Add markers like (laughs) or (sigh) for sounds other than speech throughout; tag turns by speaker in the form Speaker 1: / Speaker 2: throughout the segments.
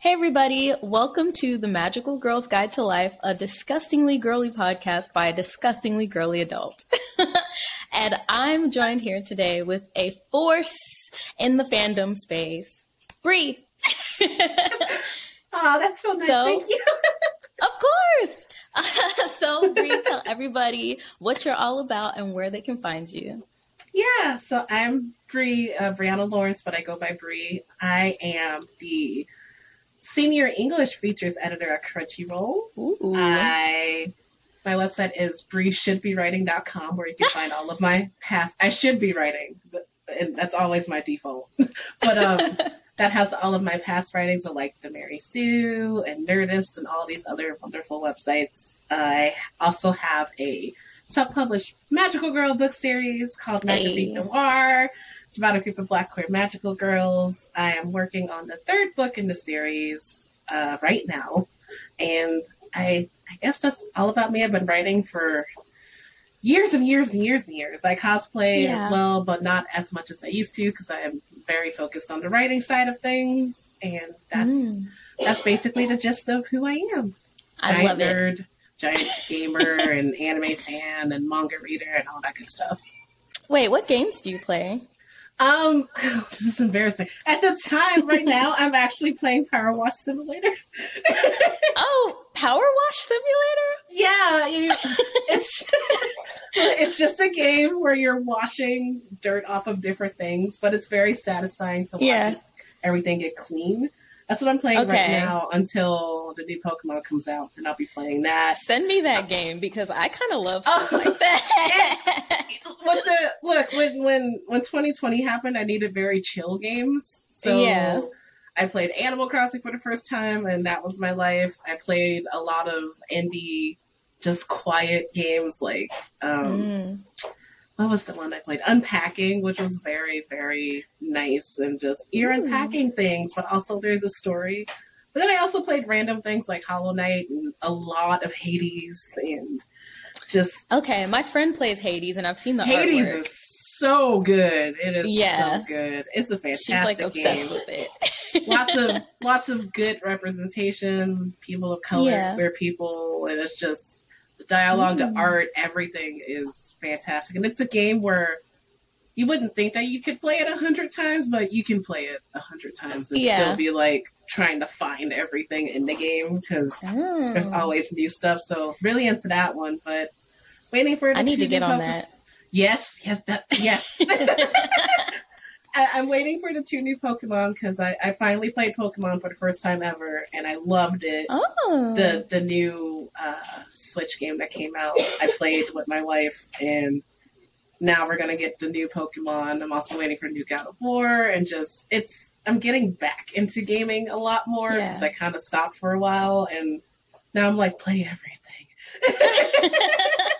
Speaker 1: Hey, everybody. Welcome to the Magical Girls Guide to Life, a disgustingly girly podcast by a disgustingly girly adult. (laughs) and I'm joined here today with a force in the fandom space, Bri. (laughs)
Speaker 2: Oh, that's so nice. So, Thank you. (laughs)
Speaker 1: of course. So, Bri, tell everybody what you're all about and where they can find you.
Speaker 2: Yeah, so I'm Bri, uh, Brianna Lawrence, but I go by Bri. I am the senior English features editor at Crunchyroll. Ooh. I my website is brishouldbewriting.com where you can find all of my past I should be writing, and that's always my default. (laughs) but um (laughs) that has all of my past writings with like the Mary Sue and Nerdist and all these other wonderful websites. I also have a self-published magical girl book series called Magazine hey. Noir. It's about a group of black queer magical girls. I am working on the third book in the series uh, right now, and I I guess that's all about me. I've been writing for years and years and years and years. I cosplay yeah. as well, but not as much as I used to because I am very focused on the writing side of things, and that's mm. that's basically the gist of who I am.
Speaker 1: I giant love
Speaker 2: nerd, it. giant gamer, and anime fan, and manga reader, and all that good stuff.
Speaker 1: Wait, what games do you play?
Speaker 2: Um, (laughs) this is embarrassing. At the time, right now, I'm actually playing Power Wash Simulator. (laughs)
Speaker 1: oh, Power Wash Simulator?
Speaker 2: Yeah, you, it's (laughs) it's just a game where you're washing dirt off of different things, but it's very satisfying to watch yeah. everything get clean. That's what I'm playing okay. right now until the new Pokemon comes out. Then I'll be playing that.
Speaker 1: Send me that game because I kind of love stuff oh, like that. (laughs)
Speaker 2: what the look when when when 2020 happened, I needed very chill games. So yeah. I played Animal Crossing for the first time, and that was my life. I played a lot of indie, just quiet games like um, mm what was the one I played? Unpacking, which was very, very nice and just you're Ooh. unpacking things, but also there's a story. But then I also played random things like Hollow Knight and a lot of Hades and just
Speaker 1: Okay, my friend plays Hades and I've seen the
Speaker 2: Hades
Speaker 1: artwork.
Speaker 2: is so good. It is yeah. so good. It's a fantastic She's like game. with it. lots of (laughs) lots of good representation, people of color, yeah. queer people, and it's just the dialogue, mm. the art, everything is fantastic. And it's a game where you wouldn't think that you could play it a hundred times, but you can play it a hundred times and yeah. still be like trying to find everything in the game because there's oh. always new stuff. So really into that one, but waiting for it.
Speaker 1: I need to get on that.
Speaker 2: Yes, yes, that yes. (laughs) (laughs) I, am waiting for the two new Pokemon because I, I finally played Pokemon for the first time ever and I loved it.
Speaker 1: Oh.
Speaker 2: The the new uh, Switch game that came out, I played with my wife and now we're gonna get the new Pokemon. I'm also waiting for new God of War and just it's I'm getting back into gaming a lot more because yeah. I kind of stopped for a while and now I'm like play everything. (laughs) (laughs)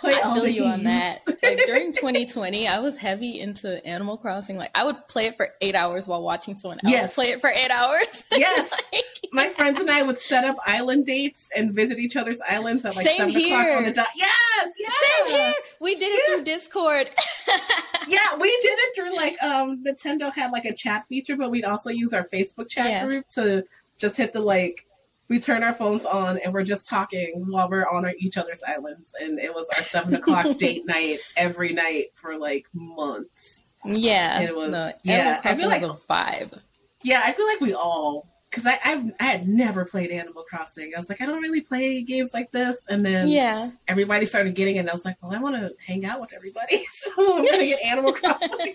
Speaker 1: play I feel you games. on that. Like (laughs) during 2020, I was heavy into Animal Crossing. Like I would play it for eight hours while watching someone else yes. play it for eight hours. (laughs)
Speaker 2: Yes, like, my friends and I would set up island dates and visit each other's islands at like Same seven here. o'clock on the dot. Yes, yeah.
Speaker 1: Same here. We did it yeah. through Discord. (laughs)
Speaker 2: yeah, we did it through like um Nintendo had like a chat feature, but we'd also use our Facebook chat yeah. group to just hit the like we turn our phones on and we're just talking while we're on our, each other's islands. And it was our seven o'clock (laughs) date night every night for like months.
Speaker 1: Yeah,
Speaker 2: it was. No, yeah,
Speaker 1: I feel like a vibe.
Speaker 2: Yeah, I feel like we all because I I've, I had never played Animal Crossing. I was like, I don't really play games like this, and then
Speaker 1: yeah,
Speaker 2: everybody started getting it. and I was like, well, I want to hang out with everybody, (laughs) so I'm gonna get (laughs) Animal Crossing.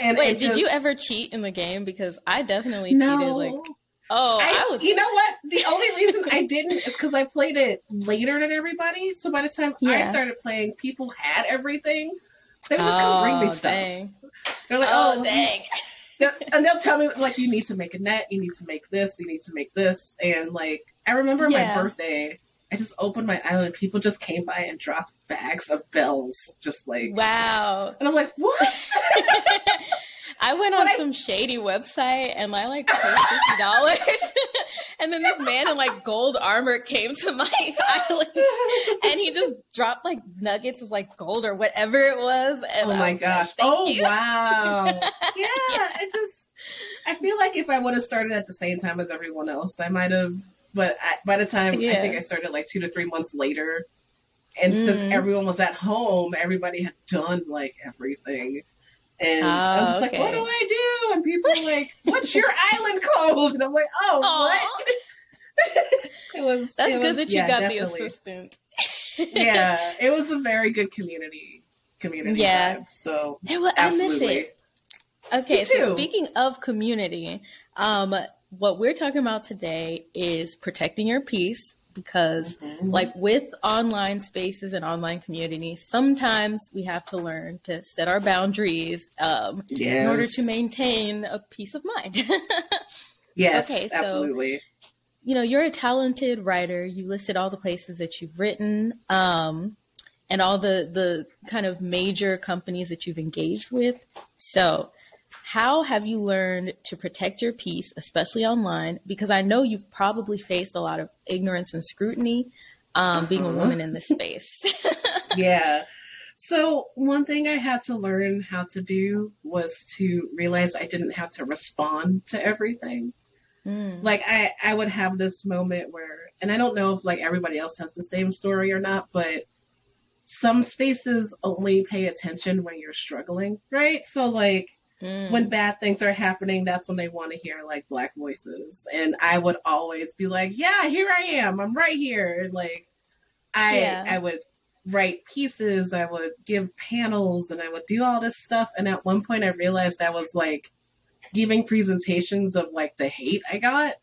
Speaker 1: And wait, did just... you ever cheat in the game? Because I definitely no. cheated. Like Oh, I, I, was.
Speaker 2: You know what? The only reason I didn't is because I played it later than everybody. So by the time yeah. I started playing, people had everything. They would just oh, come bring me oh, stuff. Dang. They're like, "Oh, oh dang!" (laughs) and they'll tell me like, "You need to make a net. You need to make this. You need to make this." And like, I remember yeah. my birthday. I just opened my island. People just came by and dropped bags of bells, just like
Speaker 1: wow.
Speaker 2: And I'm like, what? (laughs)
Speaker 1: I went on I... some shady website and I like paid fifty dollars, (laughs) and then this man in like gold armor came to my (laughs) island, and he just dropped like nuggets of like gold or whatever it was.
Speaker 2: oh my gosh!
Speaker 1: Like,
Speaker 2: oh you. wow! (laughs) yeah, yeah, it just I feel like if I would have started at the same time as everyone else, I might have. But I, by the time yeah. I think I started like two to three months later, and mm. since everyone was at home, everybody had done like everything. And oh, I was just okay. like, what do I do? And people were like, what's your (laughs) island called? And I'm like, oh, Aww. what? (laughs)
Speaker 1: it was. That's it good was, that you yeah, got definitely. the assistant.
Speaker 2: yeah, (laughs) it was a very good community community yeah. vibe. So
Speaker 1: it was, I miss it. Okay, so speaking of community, um, what we're talking about today is protecting your peace because mm-hmm. like with online spaces and online communities sometimes we have to learn to set our boundaries um, yes. in order to maintain a peace of mind (laughs)
Speaker 2: yes okay so, absolutely
Speaker 1: you know you're a talented writer you listed all the places that you've written um, and all the the kind of major companies that you've engaged with so how have you learned to protect your peace, especially online? Because I know you've probably faced a lot of ignorance and scrutiny um, uh-huh. being a uh-huh. woman in this space. (laughs) (laughs)
Speaker 2: yeah. So, one thing I had to learn how to do was to realize I didn't have to respond to everything. Mm. Like, I, I would have this moment where, and I don't know if like everybody else has the same story or not, but some spaces only pay attention when you're struggling, right? So, like, Mm. When bad things are happening, that's when they want to hear like black voices. And I would always be like, Yeah, here I am. I'm right here. And like I yeah. I would write pieces, I would give panels and I would do all this stuff. And at one point I realized I was like giving presentations of like the hate I got.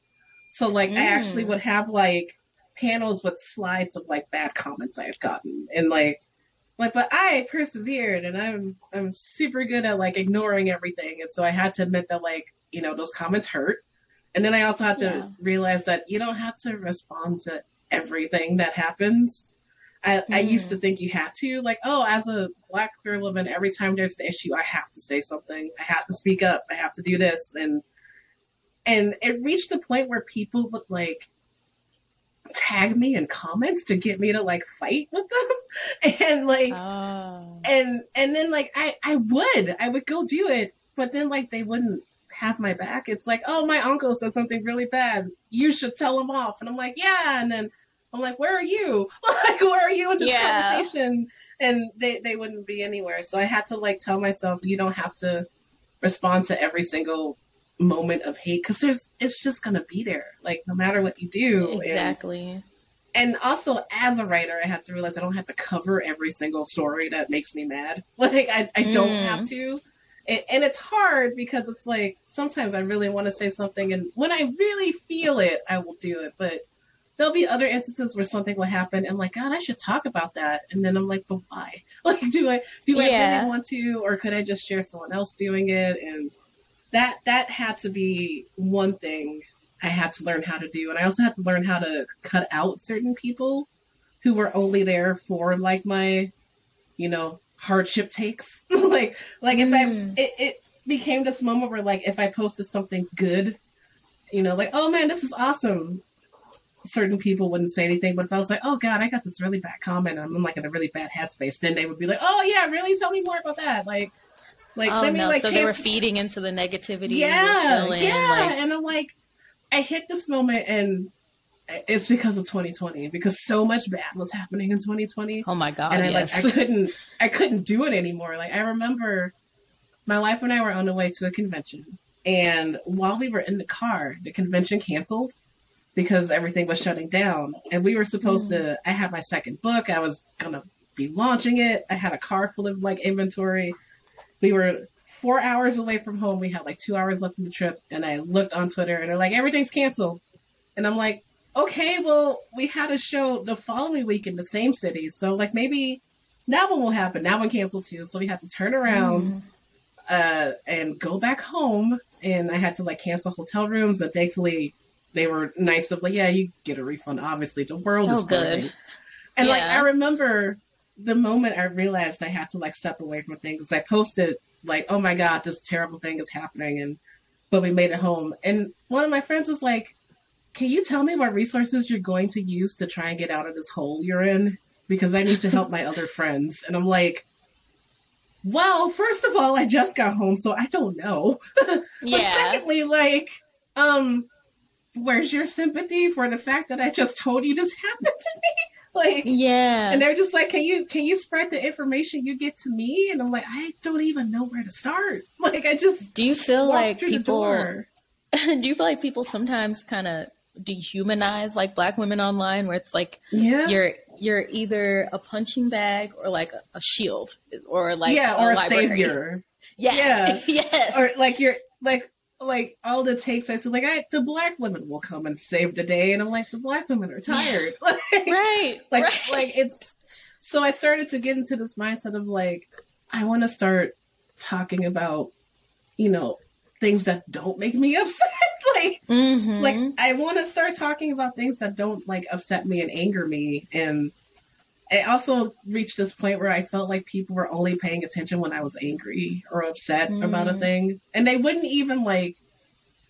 Speaker 2: So like mm. I actually mm. would have like panels with slides of like bad comments I had gotten and like like but i persevered and i'm i'm super good at like ignoring everything and so i had to admit that like you know those comments hurt. And then i also had to yeah. realize that you don't have to respond to everything that happens. I, mm. I used to think you had to like oh as a black queer woman every time there's an issue i have to say something. I have to speak up. I have to do this. And and it reached a point where people would like tag me in comments to get me to like fight with them. (laughs) And like oh. and and then like i i would i would go do it but then like they wouldn't have my back. It's like oh my uncle said something really bad. You should tell him off. And i'm like yeah. And then i'm like where are you? (laughs) Like where are you in this yeah. conversation? And they they wouldn't be anywhere. So i had to like tell myself you don't have to respond to every single moment of hate because there's it's just gonna be there like no matter what you do.
Speaker 1: Exactly.
Speaker 2: and, and also as a writer i have to realize i don't have to cover every single story that makes me mad. (laughs) Like i, I don't mm. have to. And, and it's hard because it's like sometimes i really want to say something and when i really feel it i will do it. But there'll be other instances where something will happen and like god i should talk about that. And then i'm like but why? (laughs) Like do i do yeah. i really want to or could i just share someone else doing it? And that that had to be one thing I had to learn how to do, and I also had to learn how to cut out certain people who were only there for like my, you know, hardship takes. (laughs) like like if mm. I it, it became this moment where like if I posted something good, you know, like oh man, this is awesome. Certain people wouldn't say anything, but if I was like, "Oh God, I got this really bad comment," and I'm like in a really bad headspace, then they would be like, "Oh yeah, really? Tell me more about that." Like,
Speaker 1: like, oh, let me no. like. So they were feeding into the negativity.
Speaker 2: Yeah, yeah. Like... And I'm like, I hit this moment, and it's because of 2020 because so much bad was happening in 2020.
Speaker 1: Oh my god!
Speaker 2: And I
Speaker 1: yes.
Speaker 2: like I (laughs) couldn't I couldn't do it anymore. Like I remember, my wife and I were on the way to a convention, and while we were in the car, the convention canceled because everything was shutting down, and we were supposed mm. to. I had my second book. I was gonna be launching it. I had a car full of like inventory we were four hours away from home. We had like two hours left in the trip, and I looked on Twitter, and they're like, everything's canceled. And I'm like, okay, well, we had a show the following week in the same city, so like maybe that one will happen. That one canceled too, so we had to turn around mm. uh, and go back home. And I had to like cancel hotel rooms, and thankfully they were nice of like, yeah, you get a refund. Obviously, the world oh, is good. And yeah. like I remember the moment I realized I had to like step away from things, I posted like, "Oh my god, this terrible thing is happening," and but we made it home. And one of my friends was like, "Can you tell me what resources you're going to use to try and get out of this hole you're in? Because I need to help (laughs) my other friends." And I'm like, well, first of all, I just got home, so I don't know. (laughs)
Speaker 1: Yeah.
Speaker 2: but secondly, like, um, where's your sympathy for the fact that I just told you this happened to me? (laughs) Like,
Speaker 1: yeah.
Speaker 2: and they're just like, can you can you spread the information you get to me? And I'm like, I don't even know where to start. (laughs) Like, I just
Speaker 1: do you feel like people (laughs) do you feel like people sometimes kind of dehumanize like black women online where it's like
Speaker 2: Yeah.
Speaker 1: you're you're either a punching bag or like a, a shield or like
Speaker 2: yeah, or a
Speaker 1: library.
Speaker 2: savior.
Speaker 1: Yes. yes.
Speaker 2: Or like you're like like all the takes I said like I the black women will come and save the day and I'm like the black women are tired. (laughs) Like,
Speaker 1: right.
Speaker 2: like
Speaker 1: right.
Speaker 2: like it's so I started to get into this mindset of like I want to start talking about you know things that don't make me (laughs) upset like
Speaker 1: Mhm.
Speaker 2: like I want to start talking about things that don't like upset me and anger me and I also reached this point where I felt like people were only paying attention when I was angry or upset about a
Speaker 1: Mm.
Speaker 2: thing. And they wouldn't even like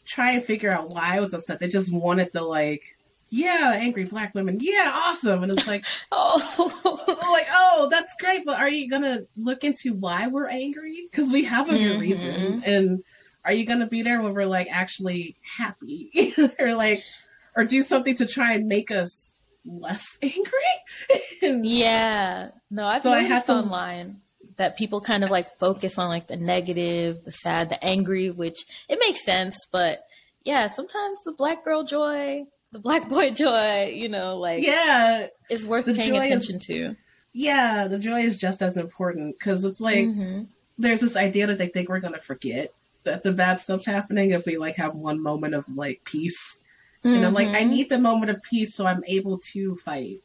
Speaker 2: try and figure out why I was upset. They just wanted to like yeah angry black women. Yeah awesome. And it's like (laughs)
Speaker 1: oh.
Speaker 2: like oh that's great but are you gonna look into why we're angry? Because we have a good
Speaker 1: Mhm.
Speaker 2: reason and are you gonna be there when we're like actually happy? (laughs) Or like or do something to try and make us less (laughs) angry
Speaker 1: yeah. No, I've
Speaker 2: So I had to-
Speaker 1: online that people kind of like focus on like the negative, the sad, the angry, which it makes sense, but yeah, sometimes the black girl joy, the black (laughs) boy joy, you know, like
Speaker 2: yeah
Speaker 1: is worth paying
Speaker 2: joy is-
Speaker 1: attention to.
Speaker 2: yeah the joy is just as important because it's like
Speaker 1: Mhm.
Speaker 2: there's this idea that they think we're gonna forget that the bad stuff's happening if we like have one moment of like peace and i'm like i
Speaker 1: Mhm.
Speaker 2: need the moment of peace so i'm able to fight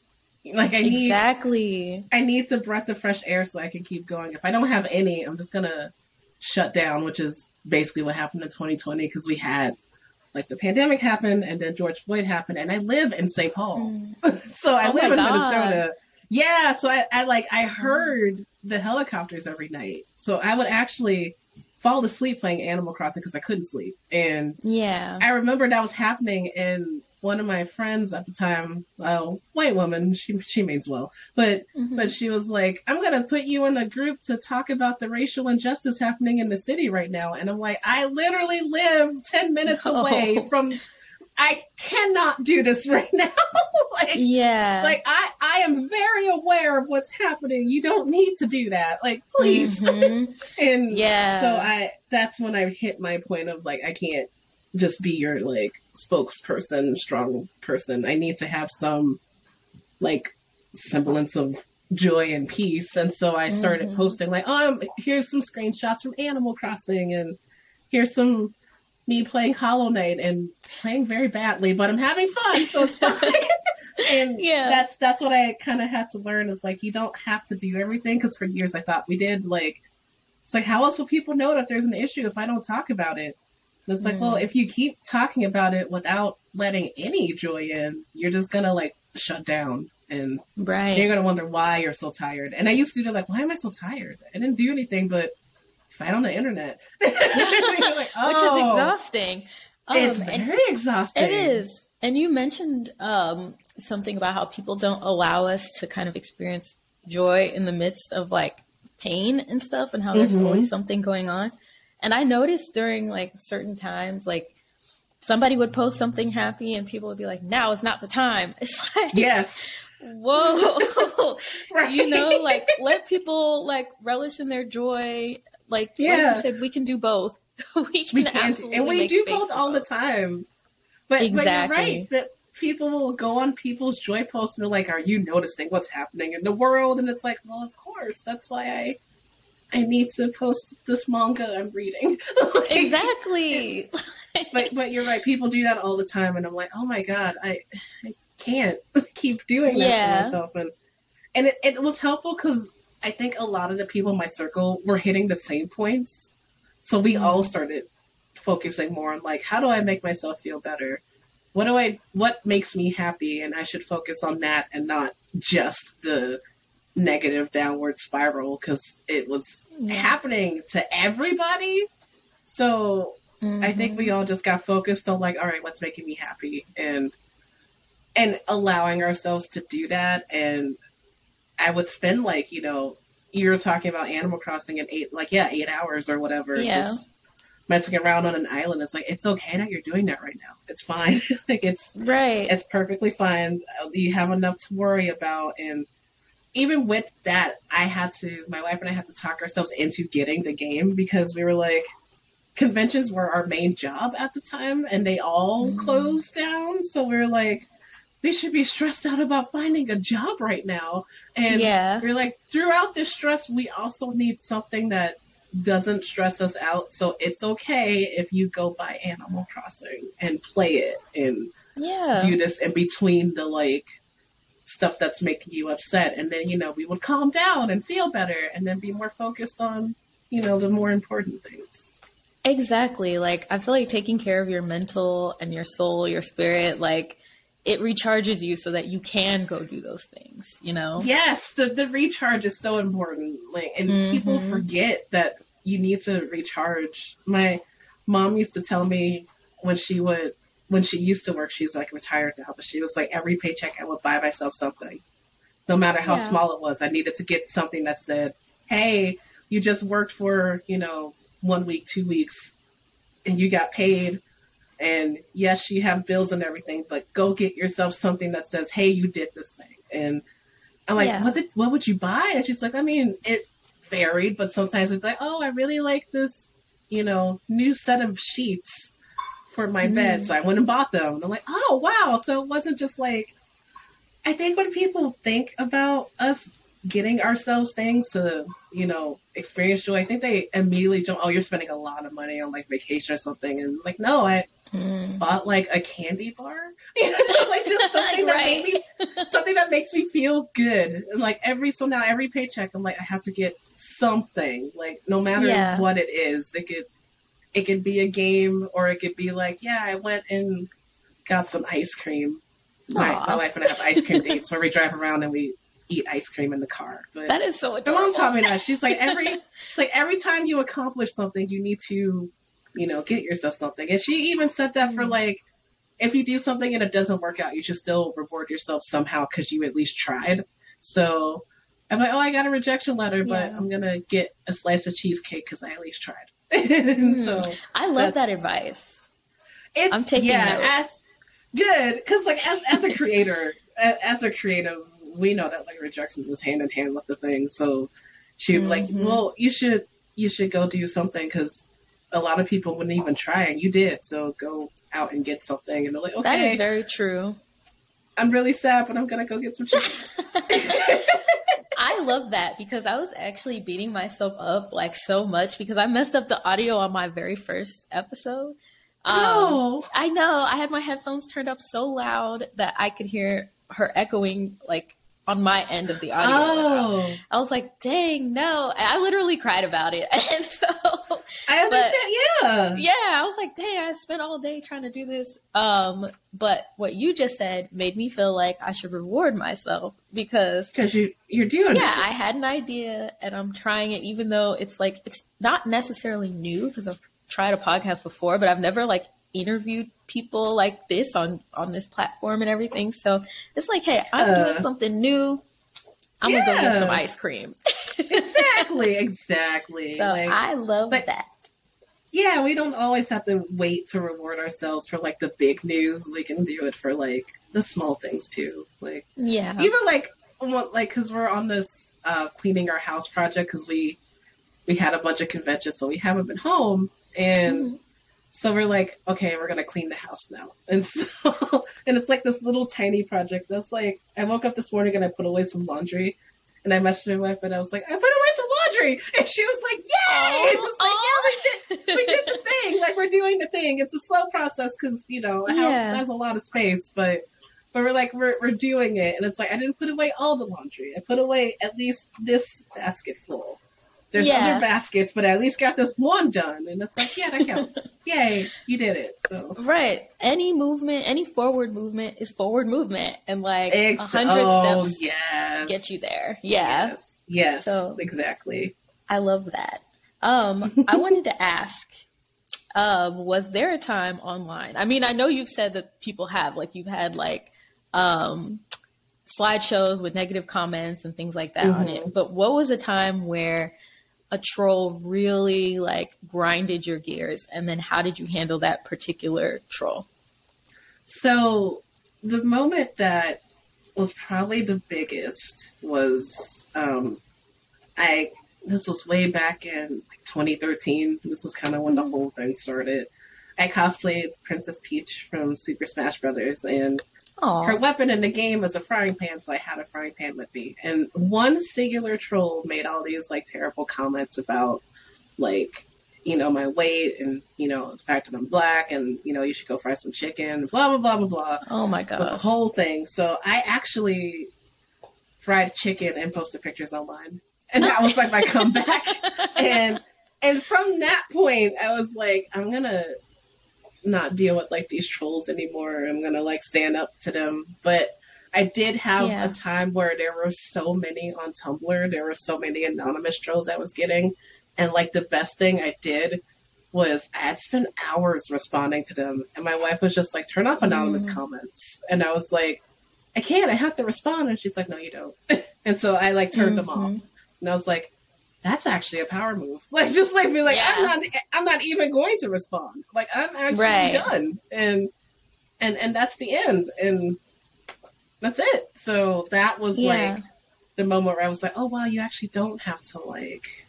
Speaker 2: like i need
Speaker 1: exactly.
Speaker 2: I need the breath of fresh air so I can keep going. If I don't have any, I'm just gonna shut down, which is basically what happened in 2020 because we had like the pandemic happened and then George Floyd happened, and I live in St. Paul,
Speaker 1: Mm. (laughs)
Speaker 2: so I
Speaker 1: Oh
Speaker 2: live in
Speaker 1: God.
Speaker 2: Minnesota. Yeah, so I, I like I heard the helicopters every night, so I would actually fall asleep playing Animal Crossing because I couldn't sleep, and
Speaker 1: Yeah.
Speaker 2: I remember that was happening, and one of my friends at the time, well, white woman, she she means well, but
Speaker 1: Mhm.
Speaker 2: but she was like, I'm going to put you in a group to talk about the racial injustice happening in the city right now. And I'm like, I literally live 10 minutes (laughs)
Speaker 1: No.
Speaker 2: away from, I cannot do this (laughs) right now. (laughs) like,
Speaker 1: yeah.
Speaker 2: like I, I am very aware of what's happening. You don't need to do that. Like, please.
Speaker 1: Mhm. (laughs)
Speaker 2: And
Speaker 1: Yeah.
Speaker 2: so I, that's when I hit my point of like, I can't just be your like spokesperson, strong person. I need to have some like semblance of joy and peace. And so I started
Speaker 1: Mhm.
Speaker 2: posting like, oh, um, here's some screenshots from Animal Crossing, and here's some me playing Hollow Knight and playing very badly, but I'm having fun, so it's fine. (laughs) and
Speaker 1: Yeah.
Speaker 2: that's that's what I kind of had to learn is like you don't have to do everything because for years I thought we did like it's like how else will people know that there's an issue if I don't talk about it? And it's like,
Speaker 1: Mm.
Speaker 2: well, if you keep talking about it without letting any joy in, you're just gonna like shut down and
Speaker 1: right.
Speaker 2: you're gonna wonder why you're so tired. And I used to do like, why am I so tired? I didn't do anything but on the internet. (laughs) (laughs) Like,
Speaker 1: Which is
Speaker 2: "Oh,
Speaker 1: exhausting. Um,
Speaker 2: It's very exhausting.
Speaker 1: It is. And you mentioned um, something about how people don't allow us to kind of experience joy in the midst of like pain and stuff, and how there's
Speaker 2: Mhm.
Speaker 1: always something going on. And I noticed during like certain times, like somebody would post something happy, and people would be like, "Now is not the time." (laughs) It's like,
Speaker 2: Yes.
Speaker 1: whoa,
Speaker 2: Right.
Speaker 1: you know, like let people like relish in their joy. Like, like
Speaker 2: Yeah.
Speaker 1: you said, we can do both. (laughs) we can
Speaker 2: we can
Speaker 1: absolutely
Speaker 2: and we do both all the time but,
Speaker 1: Exactly.
Speaker 2: but you're right that people will go on people's joy posts and they're like are you noticing what's happening in the world and it's like well of course that's why i i need to post this manga i'm reading (laughs) Like,
Speaker 1: Exactly. (laughs)
Speaker 2: but but you're right people do that all the time and i'm like oh my god i i can't keep doing that
Speaker 1: Yeah.
Speaker 2: to myself and and it, it was helpful because i think a lot of the people in my circle were hitting the same points so we
Speaker 1: Mm.
Speaker 2: all started focusing more on like how do i make myself feel better what do i what makes me happy and i should focus on that and not just the negative downward spiral because it was
Speaker 1: Yeah.
Speaker 2: happening to everybody so I think
Speaker 1: Mm-hmm.
Speaker 2: we all just got focused on like, all right, what's making me happy, and and allowing ourselves to do that. And I would spend like you know you're talking about Animal Crossing in eight, like yeah, eight hours or whatever.
Speaker 1: Yeah.
Speaker 2: Just messing around on an island. It's like it's okay that you're doing that right now. It's fine. (laughs) like it's
Speaker 1: right.
Speaker 2: It's perfectly fine. You have enough to worry about, and even with that, I had to. My wife and I had to talk ourselves into getting the game because we were like, conventions were our main job at the time, and they all mm. closed down. So we are like we should be stressed out about finding a job right now. And yeah. we're like, throughout this stress, we also need something that doesn't stress us out. So it's okay if you go buy Animal Crossing and play it and
Speaker 1: yeah.
Speaker 2: do this in between the like stuff that's making you upset. And then, you know, we would calm down and feel better and then be more focused on, you know, the more important things.
Speaker 1: Exactly. Like, I feel like taking care of your mental and your soul, your spirit, like, it recharges you so that you can go do those things, you know?
Speaker 2: Yes, the, the recharge is so important. Like and mm-hmm. people forget that you need to recharge. My mom used to tell me when she would when she used to work, she's like retired now, but she was like every paycheck I would buy myself something. No matter how yeah. small it was. I needed to get something that said, Hey, you just worked for, you know, one week, two weeks, and you got paid and yes, you have bills and everything, but go get yourself something that says, "Hey, you did this thing." And I'm like, yeah. "What did? What would you buy?" And she's like, "I mean, it varied, but sometimes it's like, oh, I really like this, you know, new set of sheets for my mm. bed, so I went and bought them." And I'm like, "Oh, wow!" So it wasn't just like. I think when people think about us getting ourselves things to, you know, experience joy, I think they immediately jump, oh, you're spending a lot of money on like vacation or something. And like, no, I, mm. bought like a candy bar, (laughs) you know, like just (laughs) something that right. made me (laughs) something that makes me feel good. And like every so now every paycheck, I'm like I have to get something, like no matter yeah. what it is. It could it could be a game, or it could be like yeah, I went and got some ice cream. My, my wife and I have ice cream dates where we drive around and we eat ice cream in the car.
Speaker 1: But that is so adorable.
Speaker 2: My mom taught me that. She's like every she's like every time you accomplish something, you need to you know, get yourself something. And she even said that for mm. like, if you do something and it doesn't work out, you should still reward yourself somehow because you at least tried. So I'm like, oh, I got a rejection letter, but yeah. I'm gonna get a slice of cheesecake because I at least tried. (laughs) mm. So
Speaker 1: I love that advice.
Speaker 2: It's, I'm taking yeah, notes. As, good because like as as a creator, as a creative, we know that like rejection was hand in hand with the thing. So she mm-hmm. like, well, you should you should go do something because a lot of people wouldn't even try, and you did. So go out and get something, and they're like, okay,
Speaker 1: that is very true.
Speaker 2: I'm really sad, but I'm gonna go get some (laughs) chicken.
Speaker 1: I love that because I was actually beating myself up like so much because I messed up the audio on my very first episode. Um,
Speaker 2: oh.
Speaker 1: I know. I had my headphones turned up so loud that I could hear her echoing like on my end of the audio.
Speaker 2: Oh.
Speaker 1: I was like, dang, no. I literally cried about it. (laughs) And so
Speaker 2: I understand, but, yeah.
Speaker 1: Yeah. I was like, dang, I spent all day trying to do this. Um, but what you just said made me feel like I should reward myself because
Speaker 2: Because you you're doing
Speaker 1: yeah, it. I had an idea and I'm trying it even though it's like it's not necessarily new because I've tried a podcast before, but I've never like interviewed people like this on on this platform and everything. So it's like, hey, I'm uh, doing something new. I'm yeah. gonna go get some ice cream.
Speaker 2: exactly, (laughs) exactly.
Speaker 1: So like, I love but, that.
Speaker 2: Yeah, we don't always have to wait to reward ourselves for like the big news. We can do it for like the small things too. Like
Speaker 1: yeah,
Speaker 2: even like like because we're on this uh, cleaning our house project because we we had a bunch of conventions, so we haven't been home and. Mm so we're like, okay, we're gonna clean the house now. And so, (laughs) and it's like this little tiny project. I was like, I woke up this morning and I put away some laundry, and I messaged my wife and I was like, I put away some laundry, and she was like, yay! it was like, yeah, we did, we did the thing. Like we're doing the thing. It's a slow process because you know a house yeah. has a lot of space, but but we're like we're we're doing it, and it's like I didn't put away all the laundry. I put away at least this basket full there's yeah. other baskets, but I at least got this one done. And it's like, yeah, that counts. (laughs) Yay, you did it. So
Speaker 1: Right. Any movement, any forward movement is forward movement. And like a
Speaker 2: Ex-
Speaker 1: hundred
Speaker 2: oh,
Speaker 1: steps
Speaker 2: yes.
Speaker 1: get you there. Yeah.
Speaker 2: Yes. Yes. So, exactly.
Speaker 1: I love that. Um, I (laughs) wanted to ask, um, was there a time online? I mean, I know you've said that people have, like you've had like um slideshows with negative comments and things like that mm-hmm. on it. Mm-hmm. But what was a time where a troll really like grinded your gears and then how did you handle that particular troll?
Speaker 2: So the moment that was probably the biggest was um I this was way back in like 2013. This was kind of when the whole thing started. I cosplayed Princess Peach from Super Smash Brothers, and Aww. her weapon in the game was a frying pan, so I had a frying pan with me. And one singular troll made all these like terrible comments about like you know my weight and you know the fact that I'm black and you know you should go fry some chicken, blah blah blah blah blah.
Speaker 1: Oh my god,
Speaker 2: was a whole thing. So I actually fried chicken and posted pictures online, and that was like my comeback. (laughs) and and from that point, I was like, I'm gonna not deal with like these trolls anymore. I'm gonna like stand up to them. But I did have yeah. a time where there were so many on Tumblr. There were so many anonymous trolls I was getting, and like the best thing I did was I had spent hours responding to them, and my wife was just like, "Turn off anonymous mm. comments," and I was like, "I can't. I have to respond." And she's like, "No, you don't." (laughs) and so I like turned mm-hmm. them off, and I was like, that's actually a power move. (laughs) Like just like be like, yeah. I'm not I'm not even going to respond. Like I'm actually right. done. And and and that's the end. And that's it. So that was yeah. like the moment where I was like, oh wow, you actually don't have to like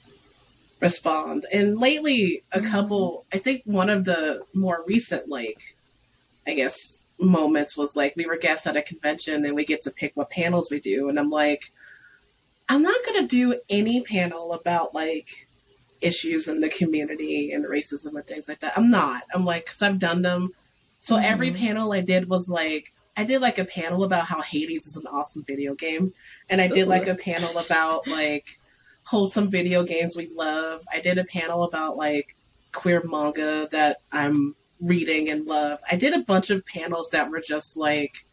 Speaker 2: respond. And lately a mm-hmm. couple I think one of the more recent like I guess moments was like we were guests at a convention and we get to pick what panels we do and I'm like I'm not going to do any panel about like issues in the community and racism and things like that. I'm not. I'm like, because I've done them. So mm-hmm. every panel I did was like, I did like a panel about how Hades is an awesome video game. And I did like a panel about like wholesome video games we love. I did a panel about like queer manga that I'm reading and love. I did a bunch of panels that were just like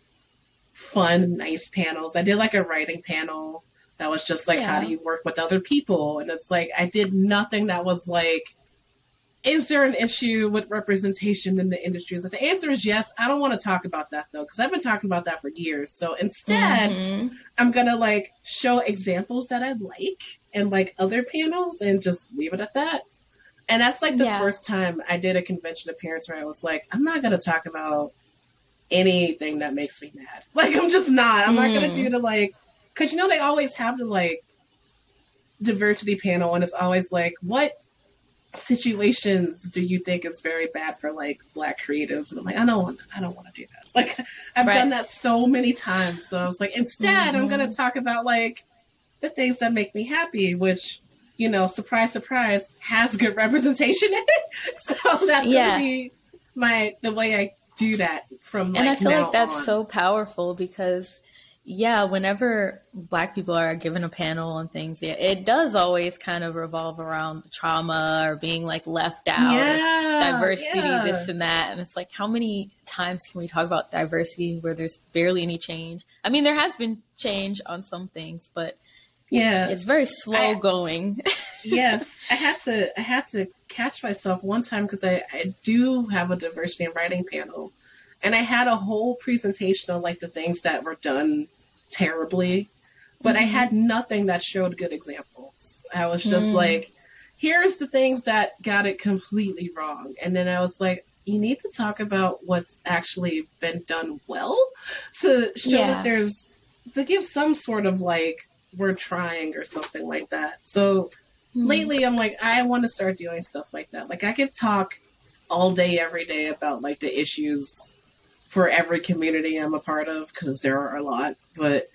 Speaker 2: fun, nice panels. I did like a writing panel that was just like, yeah. how do you work with other people? And it's like, I did nothing that was like, is there an issue with representation in the industry? So the answer is yes. I don't want to talk about that though, because I've been talking about that for years. So instead, mm-hmm. I'm going to like show examples that I like and like other panels and just leave it at that. And that's like the yeah. first time I did a convention appearance where I was like, I'm not going to talk about anything that makes me mad. Like, I'm just not. I'm mm. not going to do the like, because you know they always have the like diversity panel, and it's always like, what situations do you think is very bad for like black creatives? And I'm like, I don't want, I don't want to do that. Like I've right. done that so many times. So I was like, instead, mm-hmm. I'm going to talk about like the things that make me happy, which you know, surprise, surprise, has good representation (laughs) in it. So that's yeah. gonna be my the way I do that from like
Speaker 1: and I feel
Speaker 2: like
Speaker 1: that's
Speaker 2: on.
Speaker 1: so powerful because yeah, whenever black people are given a panel and things, yeah, it does always kind of revolve around trauma or being like left out, yeah, diversity, yeah. this and that. And it's like, how many times can we talk about diversity where there's barely any change? I mean, there has been change on some things, but yeah, it's very slow I, going. (laughs)
Speaker 2: yes, I had to, I had to catch myself one time because I, I do have a diversity and writing panel and I had a whole presentation on like the things that were done terribly, but mm-hmm. I had nothing that showed good examples. I was just mm. like, here's the things that got it completely wrong. And then I was like, you need to talk about what's actually been done well to show yeah. that there's to give some sort of like we're trying or something like that. So mm. lately I'm like I want to start doing stuff like that. Like I could talk all day every day about like the issues for every community I'm a part of because there are a lot. But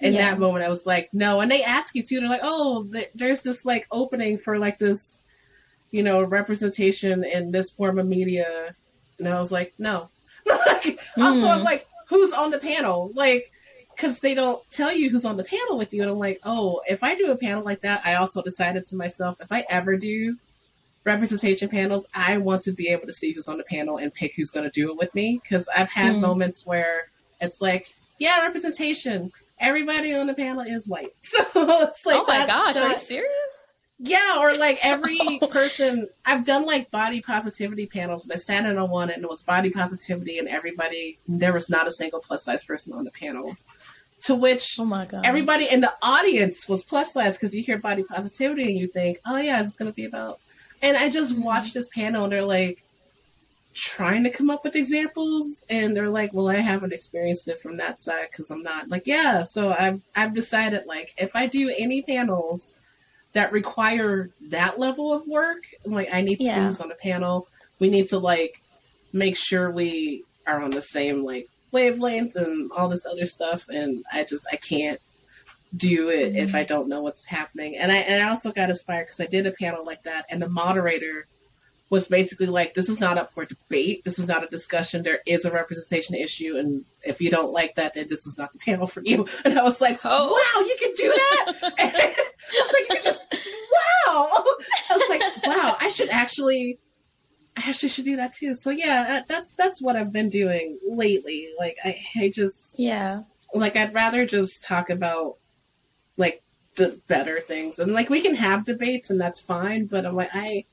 Speaker 2: in yeah. that moment, I was like, no. And they ask you too. They're like, oh, there's this like opening for like this, you know, representation in this form of media. And I was like, no. (laughs) like, mm. Also, I'm hmm. like, who's on the panel? Like, because they don't tell you who's on the panel with you. And I'm like, oh, if I do a panel like that, I also decided to myself, if I ever do representation panels, I want to be able to see who's on the panel and pick who's going to do it with me. Because I've had mm. moments where it's like, yeah, representation. Everybody on the panel is white. (laughs) So it's like,
Speaker 1: oh my gosh, not... are you serious?
Speaker 2: Yeah, or like every (laughs) person, I've done like body positivity panels, but I sat in on one and it was body positivity, and everybody, there was not a single plus size person on the panel. To which
Speaker 1: oh my god,
Speaker 2: everybody in the audience was plus size because you hear body positivity and you think, oh yeah, is it's going to be about. And I just watched this panel and they're like trying to come up with examples, and they're like, well, I haven't experienced it from that side because I'm not like yeah. So I've I've decided like if I do any panels that require that level of work, like I need to yeah. on the panel. We need to like make sure we are on the same like wavelength and all this other stuff and I just I can't do it mm-hmm. if I don't know what's happening. And I and I also got inspired because I did a panel like that and the moderator was basically like, this is not up for debate. This is not a discussion. There is a representation issue. And if you don't like that, then this is not the (laughs) panel for you. And I was like, oh, wow, you can do that? (laughs) (laughs) I was like, you just, wow. I was like, wow, I should actually I actually should do that too. So yeah, that's that's what I've been doing lately. Like I, I just
Speaker 1: yeah,
Speaker 2: like I'd rather just talk about the better things, and like we can have debates, and that's fine. But I'm like I,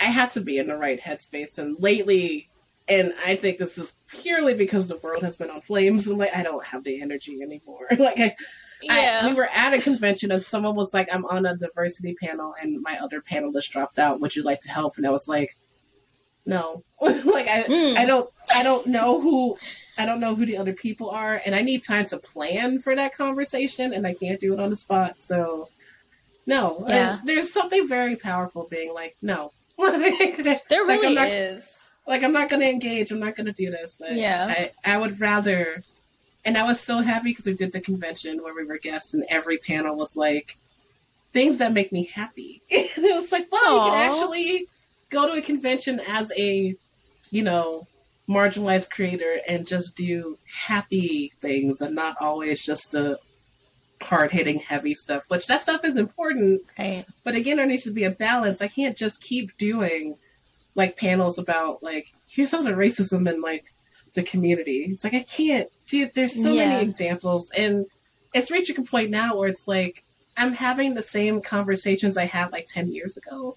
Speaker 2: I had to be in the right headspace, and lately, and I think this is purely because the world has been on flames, and like I don't have the energy anymore. (laughs) like I. Yeah. I, we were at a convention and someone was like, I'm on a diversity panel and my other panelist dropped out. Would you like to help? And I was like, no (laughs) like i mm. i don't i don't know who i don't know who the other people are and i need time to plan for that conversation and i can't do it on the spot so no. Yeah. there's something very powerful being like no. (laughs)
Speaker 1: There really
Speaker 2: like, not,
Speaker 1: is.
Speaker 2: like i'm not gonna engage i'm not gonna do this.
Speaker 1: I, yeah.
Speaker 2: I, I would rather and i was so happy because we did the convention where we were guests and every panel was like things that make me happy. And (laughs) it was like wow Aww. you can actually go to a convention as a, you know, marginalized creator and just do happy things and not always just the hard hitting heavy stuff, which that stuff is important.
Speaker 1: Right.
Speaker 2: But again, there needs to be a balance. I can't just keep doing like panels about like here's all the racism in like the community. It's like I can't dude, there's so yeah. many examples and it's reaching a point now where it's like I'm having the same conversations I had like ten years ago.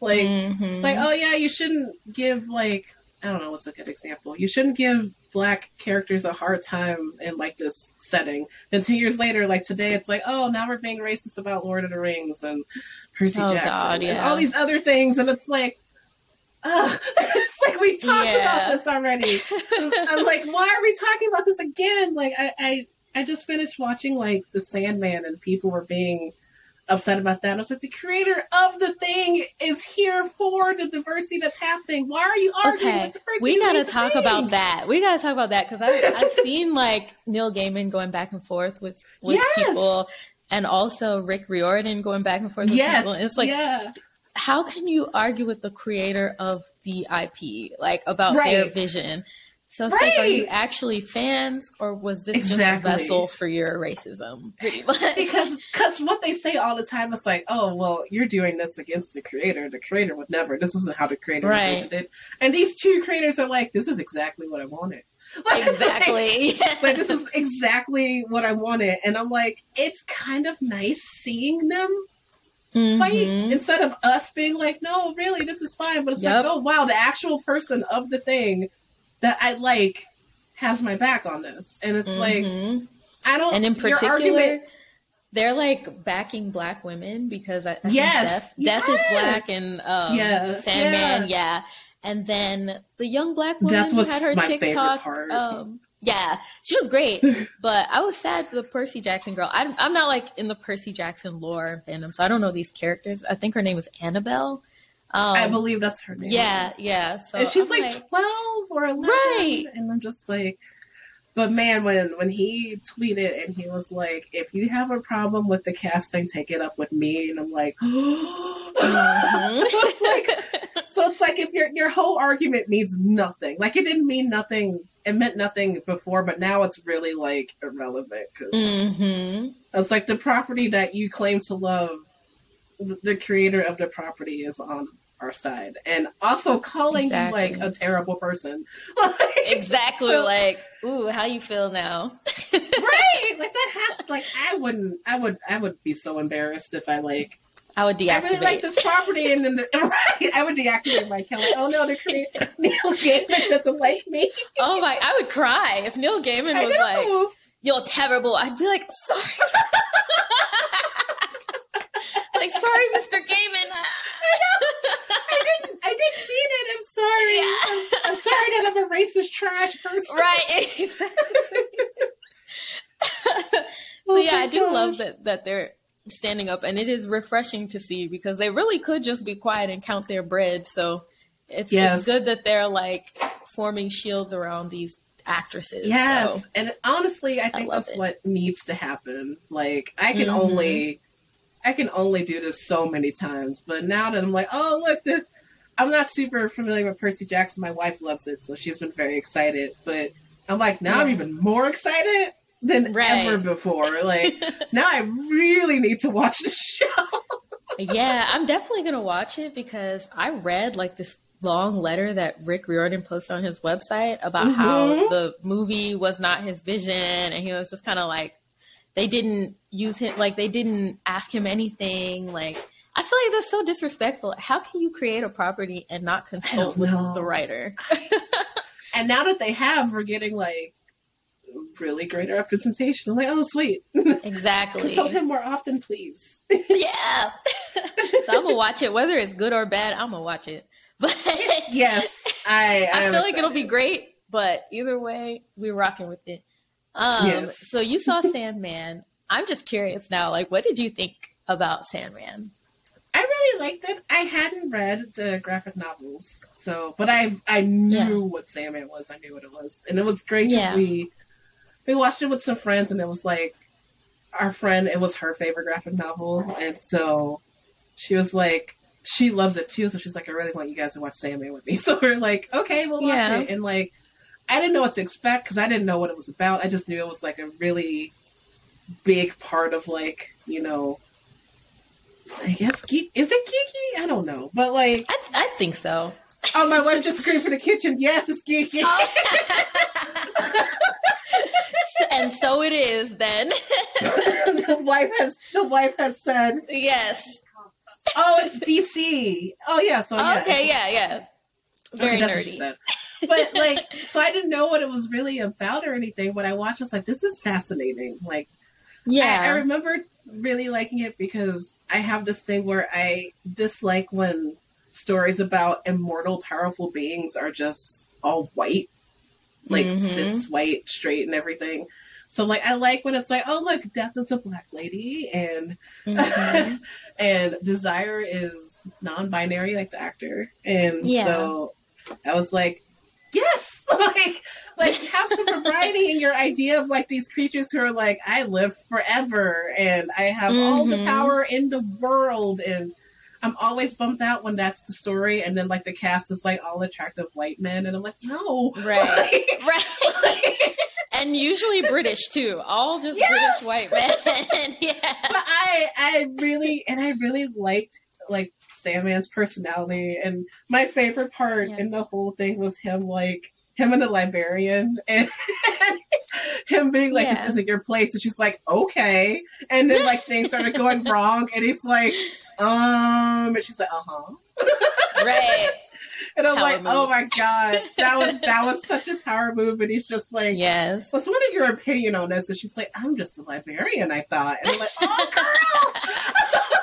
Speaker 2: Like, mm-hmm. like, oh yeah, you shouldn't give like I don't know what's a good example. You shouldn't give black characters a hard time in like this setting. Then two years later, like today, it's like, oh, now we're being racist about Lord of the Rings and Percy oh, Jackson God, yeah. and all these other things, and it's like, uh, (laughs) it's like we talked yeah. about this already. (laughs) I'm like, why are we talking about this again? Like, I, I, I just finished watching like The Sandman, and people were being upset about that. I was like, the creator of the thing is here for the diversity that's happening. Why are you arguing okay. with the person?
Speaker 1: We gotta talk about that. We gotta talk about that because I've, I've (laughs) seen like Neil Gaiman going back and forth with with yes. people, and also Rick Riordan going back and forth with yes. people. And it's like, yeah. how can you argue with the creator of the IP like about right. their vision? So it's right. like, are you actually fans, or was this exactly. just a vessel for your racism? Pretty (laughs) much.
Speaker 2: Because because what they say all the time is like, oh well, you're doing this against the creator. The creator would never. This isn't how the creator right. it. And these two creators are like, this is exactly what I wanted. (laughs)
Speaker 1: Like, exactly. (laughs)
Speaker 2: Like, like, this is exactly what I wanted, and I'm like, it's kind of nice seeing them mm-hmm. fight instead of us being like, no, really, this is fine. But it's yep. like, oh wow, the actual person of the thing that I like has my back on this. And it's mm-hmm. like I don't
Speaker 1: And in particular argument, they're like backing black women because I, I
Speaker 2: yes,
Speaker 1: death, yes. death, is black and um, yeah, Sandman, yeah. yeah. And then the young black woman who had her TikTok. Um, yeah, she was great, (laughs) but I was sad for the Percy Jackson girl. I'm, I'm not like in the Percy Jackson lore fandom, so I don't know these characters. I think her name was Annabelle.
Speaker 2: Um, I believe that's her name.
Speaker 1: Yeah, yeah. So
Speaker 2: and she's like, like, twelve or eleven, right? And I'm just like, but man, when when he tweeted and he was like, "If you have a problem with the casting, take it up with me," and I'm like, (gasps) mm-hmm. (laughs) it's like so it's like if your your whole argument means nothing. Like it didn't mean nothing. It meant nothing before, but now it's really like irrelevant because mm-hmm. it's like the property that you claim to love the creator of the property is on our side and also calling exactly. you like a terrible person
Speaker 1: like, (laughs) exactly so, like ooh how you feel now (laughs)
Speaker 2: right (laughs) like that has like i wouldn't i would i would be so embarrassed if i like
Speaker 1: I would deactivate. I
Speaker 2: really like this property, and then the, right, I would deactivate my account. Like, oh no, the creator Neil Gaiman doesn't like me.
Speaker 1: oh my, I would cry if Neil Gaiman was like, "You're terrible," I'd be like, "Sorry." Like, sorry, Mr. Gaiman. (laughs)
Speaker 2: I didn't. I didn't mean it. I'm sorry. Yeah. I'm, I'm, sorry that I'm a racist trash person.
Speaker 1: Right. Exactly. (laughs) so oh yeah, I do gosh. love that that they're standing up, and it is refreshing to see because they really could just be quiet and count their bread. So it's, yes. it's good that they're like forming shields around these actresses.
Speaker 2: Yes, so. and honestly, I think I that's it. what needs to happen. Like I can mm-hmm. only I can only do this so many times, but now that I'm like, oh look, the, I'm not super familiar with Percy Jackson. My wife loves it, so she's been very excited. But I'm like, now yeah. I'm even more excited than right. ever before. Like (laughs) now, I really need to watch the show.
Speaker 1: yeah, I'm definitely gonna watch it because I read like this long letter that Rick Riordan posted on his website about mm-hmm. how the movie was not his vision, and he was just kind of like they didn't use him like they didn't ask him anything like i feel like that's so disrespectful. How can you create a property and not consult with the writer? (laughs)
Speaker 2: And now that they have we're getting like really great representation. I'm like oh sweet.
Speaker 1: Exactly.
Speaker 2: Consult him more often please.
Speaker 1: Yeah. (laughs) So i'm gonna watch it. Whether it's good or bad i'm gonna watch it. (laughs) But
Speaker 2: yes i
Speaker 1: i, I feel excited. like it'll be great but either way we're rocking with it um, yes. So you saw Sandman. I'm just curious now, like, what did you think about Sandman?
Speaker 2: I really liked it. I hadn't read the graphic novels, so but I I knew yeah. what Sandman was. I knew what it was, and it was great because yeah. we we watched it with some friends, and it was like our friend. It was her favorite graphic novel, and so she was like, she loves it too. So she's like, I really want you guys to watch Sandman with me. (laughs) So we're like, okay, we'll watch yeah. it, and like I didn't know what to expect because I didn't know what it was about. I just knew it was like a really big part of like you know. I guess geek is it geeky? I don't know, but like
Speaker 1: I, I think so.
Speaker 2: Oh, my wife just screamed for the kitchen. Yes, it's geeky. Oh. (laughs)
Speaker 1: and so it is then.
Speaker 2: the wife has the wife has said
Speaker 1: yes.
Speaker 2: Oh, it's DC. Oh yeah, so yeah.
Speaker 1: Okay, yeah, yeah. Very okay, nerdy
Speaker 2: but (laughs) like, so I didn't know what it was really about or anything. When I watched, I was like, this is fascinating. Like, yeah, I, I remember really liking it because I have this thing where I dislike when stories about immortal, powerful beings are just all white, like mm-hmm. cis white, straight, and everything. So like I like when it's like, oh look, death is a black lady and mm-hmm. (laughs) and desire is non-binary like the actor. And yeah. so I was like, yes, (laughs) like like have some variety in your idea of like these creatures who are like, I live forever and I have mm-hmm. all the mm-hmm. power in the world and I'm always bummed out when that's the story, and then like the cast is like all attractive white men, and I'm like, no,
Speaker 1: right, (laughs) like, (laughs) right, like, and usually British too, all just yes! British white men. yeah,
Speaker 2: but I, I really, and I really liked like Sandman's personality. And my favorite part yeah. in the whole thing was him like him and the librarian (laughs) and him being like, yeah. This isn't your place. And she's like, Okay. And then like things started going (laughs) wrong and he's like, um and she's like, uh-huh. (laughs)
Speaker 1: Right.
Speaker 2: And I'm power like, move. oh my god, that was that was such a power move. And he's just like,
Speaker 1: yes.
Speaker 2: What's what is your opinion on this? And she's like, I'm just a librarian, I thought. And I'm like, oh girl.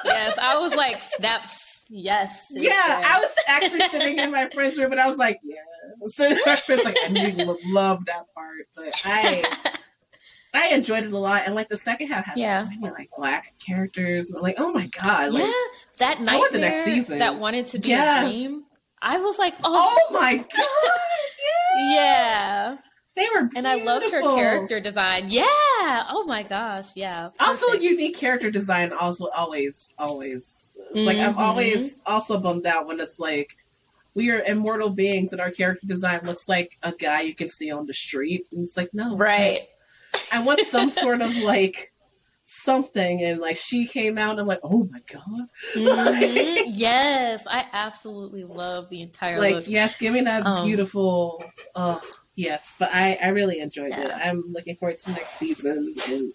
Speaker 1: yes, I was like, snap Yes.
Speaker 2: Yeah, I was actually sitting in my friend's room and I was like, yeah. (laughs) So my friend's like, I knew you would love that part, but I. (laughs) I enjoyed it a lot, and like the second half had yeah. so many like black characters. Like, oh my god! Like,
Speaker 1: yeah, that nightmare the next season. that wanted to be yes. a dream. I was like, oh,
Speaker 2: oh my (laughs) god!
Speaker 1: yeah. yeah.
Speaker 2: They were beautiful.
Speaker 1: And I loved her character design. Yeah. Oh my gosh. Yeah.
Speaker 2: Perfect. Also unique character design also always always mm-hmm. like I'm mm-hmm. always also bummed out when it's like we are immortal beings and our character design looks like a guy you can see on the street. And it's like, no.
Speaker 1: Right.
Speaker 2: I want some (laughs) sort of like something and like she came out and I'm like, oh my god.
Speaker 1: Mm-hmm. (laughs) yes, I absolutely love the entire
Speaker 2: like
Speaker 1: look.
Speaker 2: yes, give me that um, beautiful uh Yes, but I, I really enjoyed yeah. it. I'm looking forward to next season, and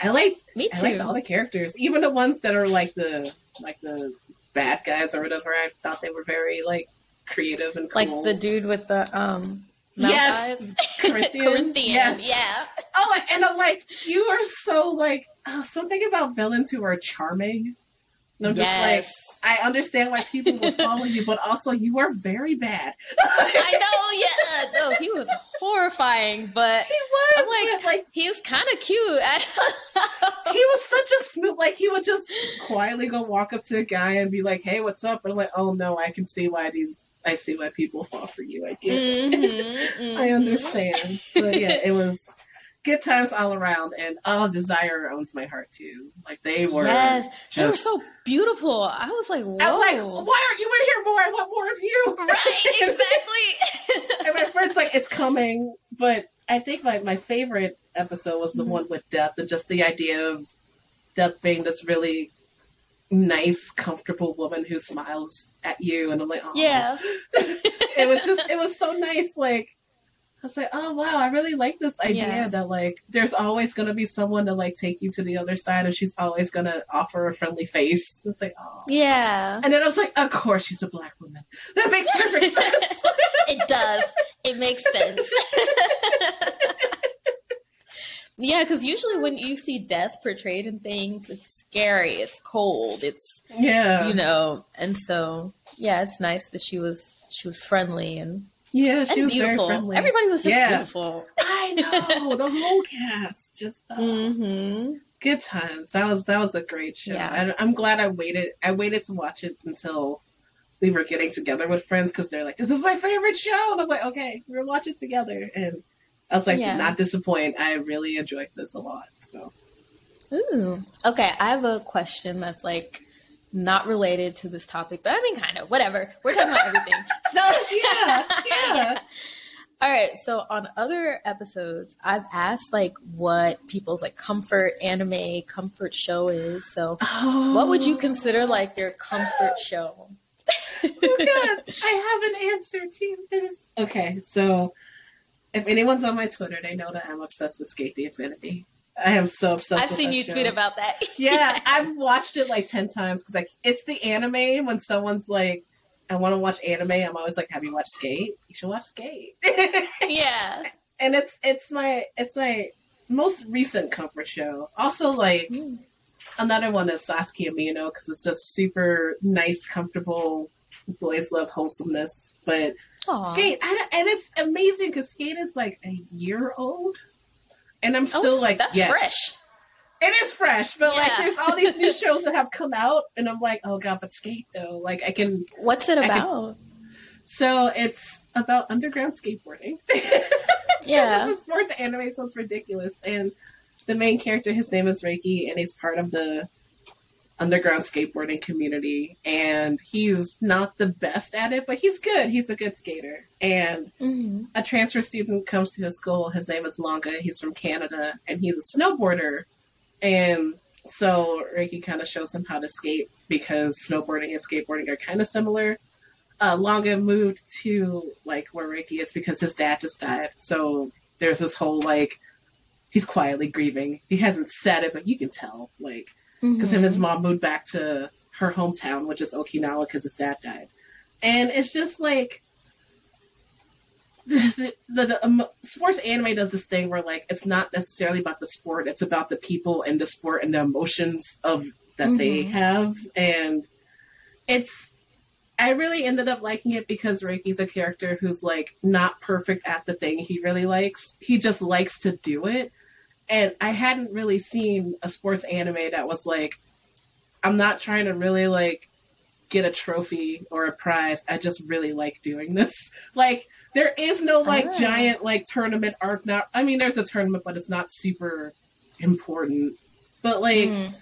Speaker 2: I like me too. I liked all the characters, even the ones that are like the like the bad guys or whatever. I thought they were very like creative and
Speaker 1: cool. like the dude with the um
Speaker 2: yes, (laughs) Corinthian.
Speaker 1: Corinthian.
Speaker 2: Yes.
Speaker 1: Yeah.
Speaker 2: Oh, and I'm like, you are so like oh, something about villains who are charming. And I'm just
Speaker 1: Yes.
Speaker 2: like, I understand why people will follow you, but also you are very bad.
Speaker 1: I know, yeah. No, he was horrifying, but
Speaker 2: He was
Speaker 1: like-
Speaker 2: like
Speaker 1: he was kind of cute. (laughs)
Speaker 2: he was such a smooth like he would just quietly go walk up to a guy and be like, Hey, what's up? And I'm like, Oh no, I can see why these I see why people fall for you. I get it.
Speaker 1: Mhm, (laughs)
Speaker 2: I understand. But yeah, it was good times all around and oh Desire owns my heart too. Like they were
Speaker 1: Yes, they were so beautiful. I was like, whoa.
Speaker 2: I'm like, why aren't you in here more? I want more of you. (laughs)
Speaker 1: right, (laughs) exactly.
Speaker 2: and my friend's like, it's coming. But I think like my favorite episode was the
Speaker 1: Mhm.
Speaker 2: one with Death and just the idea of Death being this really nice, comfortable woman who smiles at you and I'm like, oh
Speaker 1: yeah. (laughs)
Speaker 2: it was just it was so nice, like I was like, oh wow, I really like this idea
Speaker 1: Yeah.
Speaker 2: that like there's always gonna be someone to like take you to the other side and she's always gonna offer a friendly face. It's like, oh
Speaker 1: Yeah.
Speaker 2: and then I was like, of course she's a black woman. That makes (laughs) perfect sense.
Speaker 1: It does. It makes sense. (laughs) yeah, because usually when you see death portrayed in things, it's scary, it's cold, it's
Speaker 2: yeah.
Speaker 1: you know, and so yeah, it's nice that she was she was friendly and,
Speaker 2: Yeah, she
Speaker 1: and
Speaker 2: was
Speaker 1: beautiful.
Speaker 2: very friendly.
Speaker 1: Everybody was just
Speaker 2: Yeah.
Speaker 1: beautiful.
Speaker 2: I know the whole cast just uh,
Speaker 1: hmm
Speaker 2: good times. That was that was a great show.
Speaker 1: Yeah.
Speaker 2: And I'm glad I waited. I waited to watch it until we were getting together with friends because they're like, "This is my favorite show," and I'm like, "Okay, we're watching together." And I was like,
Speaker 1: Yeah.
Speaker 2: "Did not disappoint." I really enjoyed this a lot. So
Speaker 1: Ooh. Okay, I have a question that's like not related to this topic, but I mean kind of. Whatever. We're talking about everything. (laughs) So
Speaker 2: yeah, (laughs) yeah.
Speaker 1: All right, so on other episodes, I've asked like what people's like comfort anime comfort show is. So,
Speaker 2: Oh,
Speaker 1: what would you oh. consider like your comfort show? (laughs)
Speaker 2: oh God, I have an answer to this. Okay, so if anyone's on my Twitter, they know that I'm obsessed with Sk8 the Infinity. I am so obsessed.
Speaker 1: I've
Speaker 2: with
Speaker 1: seen you
Speaker 2: show.
Speaker 1: tweet about that. (laughs)
Speaker 2: yeah, (laughs) I've watched it like ten times because like it's the anime. When someone's like, "I want to watch anime," I'm always like, "Have you watched Skate? You should watch Skate." (laughs)
Speaker 1: yeah.
Speaker 2: and it's it's my it's my most recent comfort show. Also, like hmm. another one is Sasaki Miyano because it's just super nice, comfortable. Boys love wholesomeness, but
Speaker 1: Aw.
Speaker 2: Skate I, and it's amazing because Skate is like a year old, and I'm oh, still
Speaker 1: Oh,
Speaker 2: like,
Speaker 1: that's
Speaker 2: yes.
Speaker 1: fresh.
Speaker 2: It is fresh, but like there's all these new (laughs) shows that have come out, and I'm like, oh god, but skate though. Like I can.
Speaker 1: What's it about?
Speaker 2: So it's about underground skateboarding. (laughs)
Speaker 1: yeah.
Speaker 2: it's a sports anime, so it's ridiculous. And the main character, his name is Reki, and he's part of the underground skateboarding community. And he's not the best at it, but he's good. He's a good skater. And
Speaker 1: hmm
Speaker 2: a transfer student comes to his school. His name is Langa. He's from Canada, and he's a snowboarder. And so Reki kind of shows him how to skate because snowboarding and skateboarding are kind of similar. Uh, Langa moved to like where Reki is because his dad just died. So there's this whole like he's quietly grieving. He hasn't said it, but you can tell like because him and his mom moved back to her hometown, which is Okinawa, because his dad died. And it's just like (laughs) the, the, the um, sports anime does this thing where like it's not necessarily about the sport; it's about the people and the sport and the emotions of that they
Speaker 1: Mhm.
Speaker 2: have, and it's. I really ended up liking it because Reki's a character who's like not perfect at the thing he really likes. He just likes to do it. And I hadn't really seen a sports anime that was like, I'm not trying to really like get a trophy or a prize. I just really like doing this. (laughs) Like, there is no like
Speaker 1: Ah.
Speaker 2: giant like tournament arc. now. I mean, there's a tournament, but it's not super important. But like,
Speaker 1: Mhm.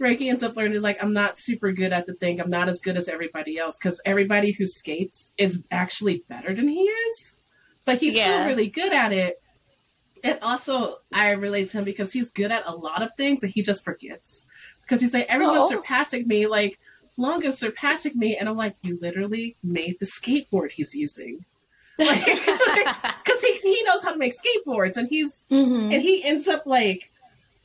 Speaker 2: Reki ends up learning like I'm not super good at the thing. I'm not as good as everybody else because everybody who skates is actually better than he is, but he's
Speaker 1: Yeah.
Speaker 2: still really good at it. And also, I relate to him because he's good at a lot of things and he just forgets because he's like everyone's
Speaker 1: Oh.
Speaker 2: surpassing me, like Langa's surpassing me, and I'm like, you literally made the skateboard he's using (laughs) because he he knows how to make skateboards and he's
Speaker 1: Mhm.
Speaker 2: and he ends up like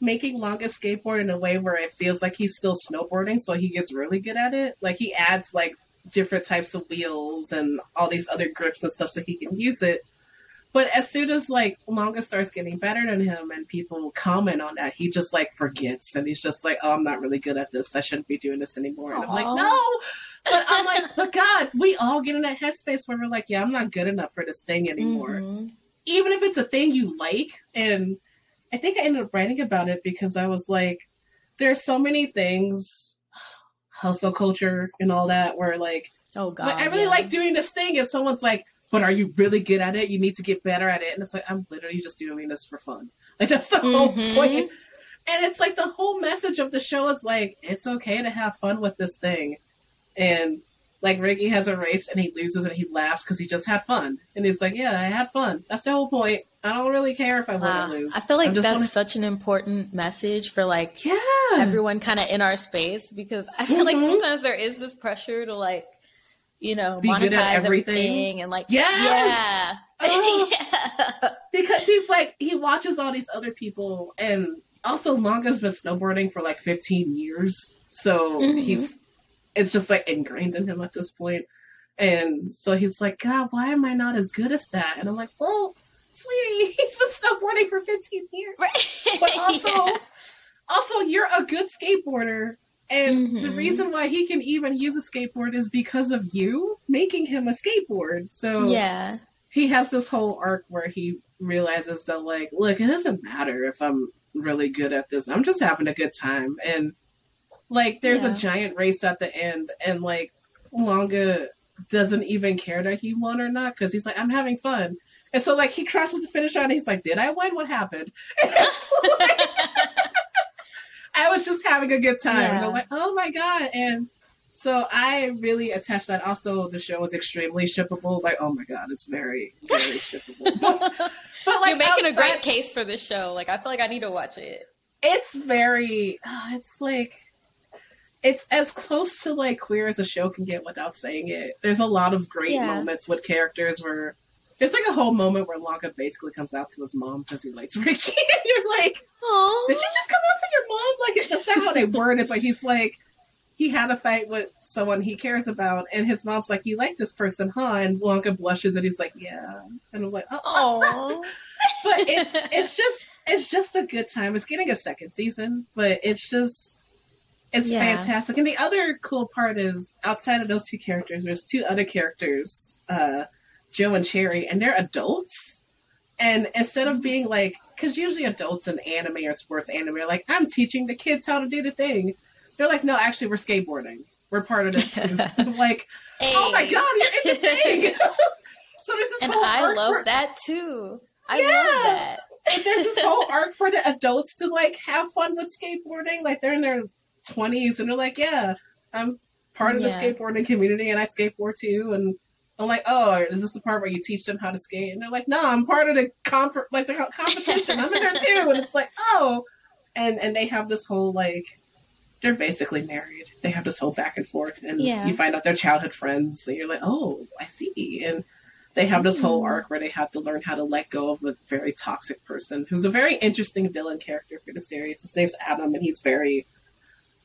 Speaker 2: making Langa's skateboard in a way where it feels like he's still snowboarding, so he gets really good at it. Like he adds like different types of wheels and all these other grips and stuff so he can use it. But as soon as like Langa starts getting better than him and people comment on that, he just like forgets and he's just like, Oh, I'm not really good at this. I shouldn't be doing this anymore. And I'm like, No. But I'm like, but God, we all get in that headspace where we're like, Yeah, I'm not good enough for this thing anymore. Mm-hmm. Even if it's a thing you like. And I think I ended up writing about it because I was like, there's so many things, hustle culture and all that, where like,
Speaker 1: oh god,
Speaker 2: I really yeah. like doing this thing, and someone's like, but are you really good at it? You need to get better at it. And it's like, I'm literally just doing this for fun. (laughs) Like, that's the whole mm-hmm. point. And it's like the whole message of the show is like, it's okay to have fun with this thing. And like, Reki has a race and he loses and he laughs because he just had fun. And he's like, yeah, I had fun. That's the whole point. I don't really care if I win or lose.
Speaker 1: I feel like that's wanna... such an important message for like
Speaker 2: yeah.
Speaker 1: everyone kind of in our space because I feel mm-hmm. like sometimes there is this pressure to like you know, Be monetize everything. everything. and like
Speaker 2: yes! yeah. Oh. (laughs) yeah. Because he's like he watches all these other people and also Langa's been snowboarding for like 15 years. So mm-hmm. he's it's just like ingrained in him at this point. And so he's like, God, why am I not as good as that? And I'm like, well, sweetie, (laughs) he's been snowboarding for 15 years. Right. But also, (laughs) yeah. also, you're a good skateboarder and mm-hmm. the reason why he can even use a skateboard is because of you making him a skateboard. So
Speaker 1: yeah,
Speaker 2: he has this whole arc where he realizes that like, look, it doesn't matter if I'm really good at this. I'm just having a good time. And like, there's yeah. a giant race at the end, and like, Langa doesn't even care that he won or not because he's like, I'm having fun. And so like he crosses the finish line and he's like, Did I win? What happened? (laughs) I was just having a good time. Yeah. And I'm like, oh my god. And so I really attached that. Also, the show was extremely shippable. Like, oh my god, it's very, very (laughs) shippable. But,
Speaker 1: but like, you're making outside, a great case for this show. Like, I feel like I need to watch it.
Speaker 2: It's very. Oh, it's like. It's as close to like queer as a show can get without saying it. There's a lot of great yeah. moments with characters where there's like a whole moment where Langa basically comes out to his mom because he likes (laughs) Reki. and you're like, oh, did you just come out to your mom? Like, that's not how they word it, but he's like, he had a fight with someone he cares about, and his mom's like, "You like this person, huh?" And Langa blushes, and he's like, "Yeah." And I'm like, "Oh." (laughs) but it's it's just it's just a good time. It's getting a second season, but it's just it's yeah. fantastic. And the other cool part is outside of those two characters, there's two other characters. Uh, Joe and Cherry, and they're adults. And instead of being like, because usually adults in anime or sports anime are like, I'm teaching the kids how to do the thing. They're like, no, actually, we're skateboarding. We're part of this too. (laughs) I'm like, hey. oh my god, you're in the thing. (laughs) so there's this
Speaker 1: and
Speaker 2: whole
Speaker 1: I love for... that too. I yeah. love that.
Speaker 2: and there's this whole (laughs) arc for the adults to like have fun with skateboarding. Like they're in their 20s and they're like, yeah, I'm part of yeah. the skateboarding community and I skateboard too. And I'm like, oh, is this the part where you teach them how to skate? And they're like, no, I'm part of the comfort, like the competition. I'm in there too. And it's like, oh, and and they have this whole like, they're basically married. They have this whole back and forth, and yeah. you find out they're childhood friends, and you're like, oh, I see. And they have this whole mm-hmm. arc where they have to learn how to let go of a very toxic person who's a very interesting villain character for the series. His name's Adam, and he's very,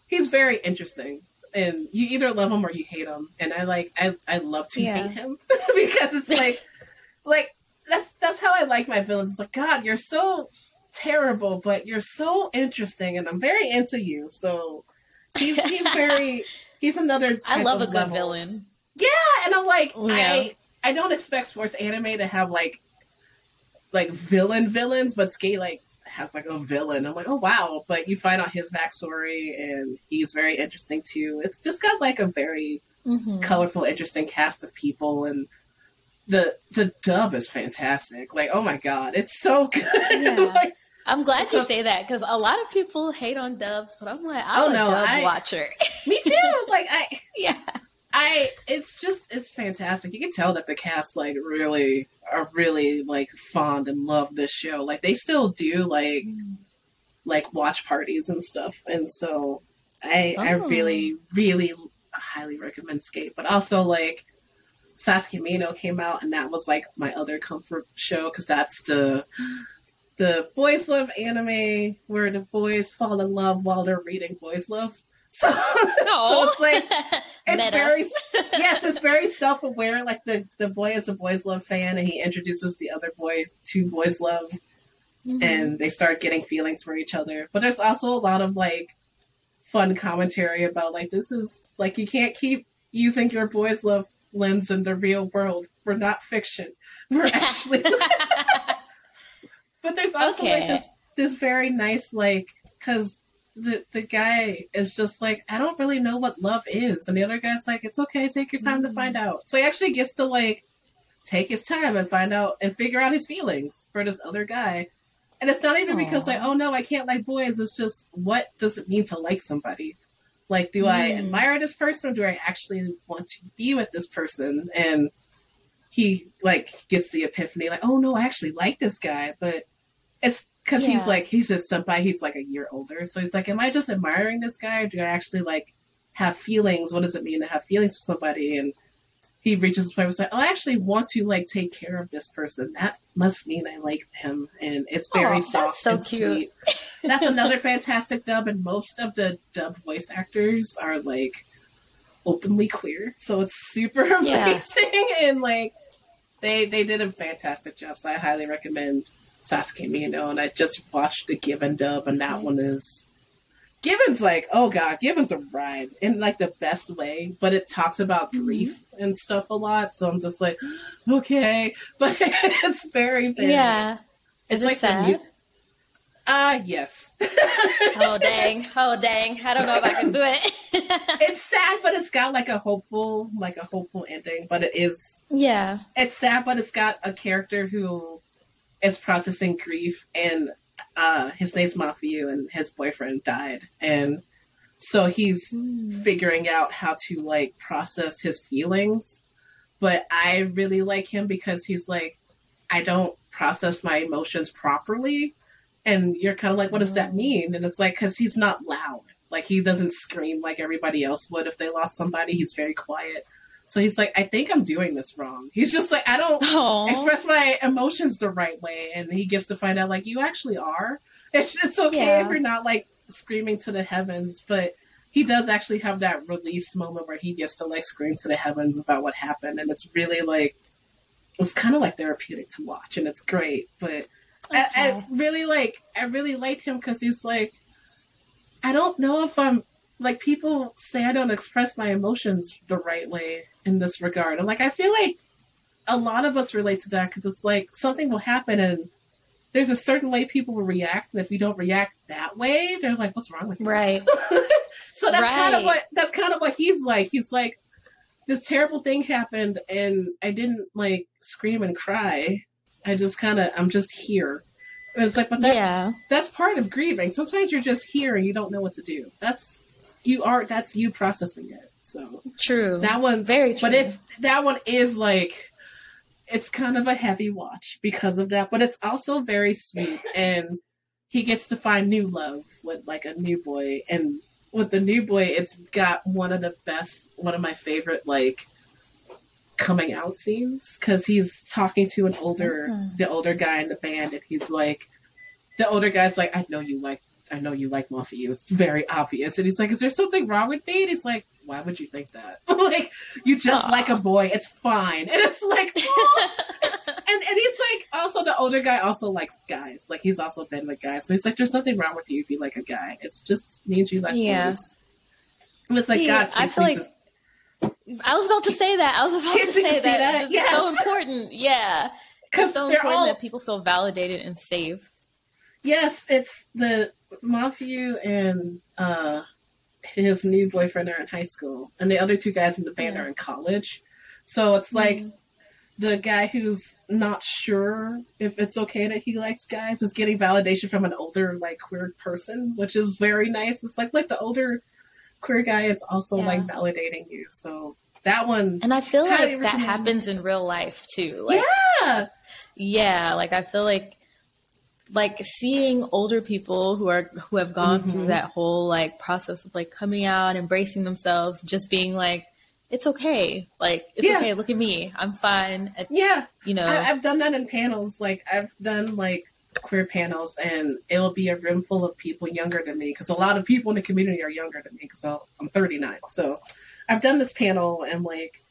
Speaker 2: he's very interesting and you either love him or you hate him. And I like I I love to yeah. hate him (laughs) because it's like like that's that's how I like my villains. It's like God, you're so terrible, but you're so interesting, and I'm very into you. So he's he's (laughs) very he's another. I
Speaker 1: love a
Speaker 2: good level.
Speaker 1: villain.
Speaker 2: Yeah, and I'm like oh, yeah. I I don't expect sports anime to have like like villain villains, but skate like has like a villain. I'm like, oh wow! But you find out his backstory, and he's very interesting too. It's just got like a very mm-hmm. colorful, interesting cast of people, and the the dub is fantastic. Like, oh my god, it's so (laughs) good. Yeah. (laughs) like,
Speaker 1: I'm glad so, you say that because a lot of people hate on dubs, but I'm like, I'm oh, a no, dub I, watcher.
Speaker 2: me too. (laughs) Like I,
Speaker 1: yeah.
Speaker 2: I it's just it's fantastic. You can tell that the cast like really are really like fond and love this show. Like they still do like like watch parties and stuff. And so I oh. I really really highly recommend Skate. But also like Sasaki Miyano came out and that was like my other comfort show because that's the the boys love anime where the boys fall in love while they're reading boys love. So, so it's like (laughs) it's Meta. very (laughs) yes, it's very self aware. Like the the boy is a boys love fan, and he introduces the other boy to boys love, mm-hmm. and they start getting feelings for each other. But there's also a lot of like fun commentary about like this is like you can't keep using your boys love lens in the real world. We're not fiction. (laughs) We're actually. but there's also okay. like this this very nice like because the the guy is just like I don't really know what love is, and the other guy's like it's okay, take your time mm-hmm. to find out. So he actually gets to like take his time and find out and figure out his feelings for this other guy. And it's not even Aww. because like, oh no, I can't like boys. It's just what does it mean to like somebody? Like, do mm. I admire this person or do I actually want to be with this person? And he like gets the epiphany, like, oh no, I actually like this guy, but it's because yeah. he's like he's a senpai, he's like a year older, so he's like, am I just admiring this guy or do I actually like have feelings? What does it mean to have feelings for somebody? And he reaches this point where he's like, oh, I actually want to like take care of this person. That must mean I like him, and it's very oh, soft so and cute. sweet. That's another (laughs) fantastic dub, and most of the dub voice actors are like openly queer, so it's super (laughs) amazing yeah. and like they they did a fantastic job. So I highly recommend Sasaki Miyano, and I just watched the Given dub, and that one is Given's like, oh god, Given's a ride in like the best way, but it talks about mm-hmm. grief and stuff a lot. So I'm just like, (gasps) okay, (laughs) but it's very, very
Speaker 1: yeah. Is it's it like sad?
Speaker 2: Ah, uh, yes.
Speaker 1: oh dang! Oh dang! I don't know if I can do it. (laughs)
Speaker 2: it's sad, but it's got like a hopeful, like a hopeful ending. But it is,
Speaker 1: yeah.
Speaker 2: It's sad, but it's got a character who is processing grief, and uh, his name's Mafuyu, and his boyfriend died, and so he's mm. figuring out how to like process his feelings. But I really like him because he's like, I don't process my emotions properly. And you're kind of like, what does that mean? And it's like, because he's not loud. Like, he doesn't scream like everybody else would if they lost somebody. He's very quiet. So he's like, I think I'm doing this wrong. He's just like, I don't Aww. express my emotions the right way. And he gets to find out, like, you actually are. It's, it's okay yeah. if you're not like screaming to the heavens, but he does actually have that release moment where he gets to like scream to the heavens about what happened. And it's really like, it's kind of like therapeutic to watch and it's great. But okay. I, I really like, I really liked him because he's like, I don't know if I'm like people say I don't express my emotions the right way in this regard. I'm like, I feel like a lot of us relate to that because it's like something will happen and there's a certain way people will react, and if you don't react that way, they're like, "What's wrong with you?"
Speaker 1: Right. (laughs)
Speaker 2: so that's right. kind of what that's kind of what he's like. He's like, this terrible thing happened, and I didn't like scream and cry. I just kind of, I'm just here. And it's like, but that's yeah. that's part of grieving. Sometimes you're just here and you don't know what to do. That's you are. That's you processing it. So
Speaker 1: true.
Speaker 2: That one
Speaker 1: very true.
Speaker 2: But it's that one is like it's kind of a heavy watch because of that, but it's also very sweet and he gets to find new love with like a new boy and with the new boy it's got one of the best one of my favorite like coming out scenes because he's talking to an older mm-hmm. the older guy in the band and he's like the older guy's like i know you like i know you like Mafuyu it's very obvious and he's like is there something wrong with me and he's like why would you think that? (laughs) like, you just Aww. like a boy. It's fine. And it's like, (laughs) and, and he's like, also the older guy also likes guys. Like, he's also been with guys. So he's like, there's nothing wrong with you if you like a guy. It's just means you like yeah. boys. And it's like, See, God,
Speaker 1: I feel like. To... I was about to say that. I was about to say that. that. Yes. so important. Yeah. Because so important all... that people feel validated and safe.
Speaker 2: Yes, it's the Mafuyu and uh his new boyfriend are in high school, and the other two guys in the band yeah. are in college. So it's like mm. the guy who's not sure if it's okay that he likes guys is getting validation from an older like queer person, which is very nice. It's like like the older queer guy is also yeah. like validating you. So that one,
Speaker 1: and I feel like that happens in real life too.
Speaker 2: Like, yeah,
Speaker 1: yeah. Like I feel like like seeing older people who are who have gone mm-hmm. through that whole like process of like coming out, embracing themselves, just being like, it's okay. Like it's yeah. okay. Look at me. I'm fine.
Speaker 2: yeah.
Speaker 1: You know,
Speaker 2: I, have done that in panels. Like I've done like queer panels and it'll be a room full of people younger than me because a lot of people in the community are younger than me because I'm 39. So I've done this panel and like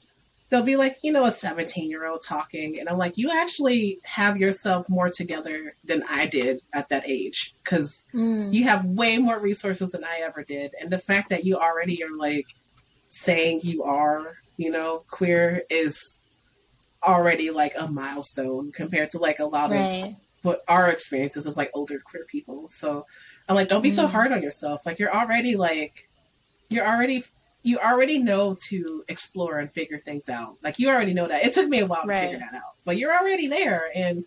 Speaker 2: they'll be like, you know, a 17 year old talking. And I'm like, you actually have yourself more together than I did at that age because mm. you have way more resources than I ever did. And the fact that you already are like saying you are, you know, queer is already like a milestone compared to like a lot right. of what our experiences as like older queer people. So I'm like, don't be mm. so hard on yourself. Like you're already like, you're already you already know to explore and figure things out. Like you already know that. It took me a while right. to figure that out, but you're already there, and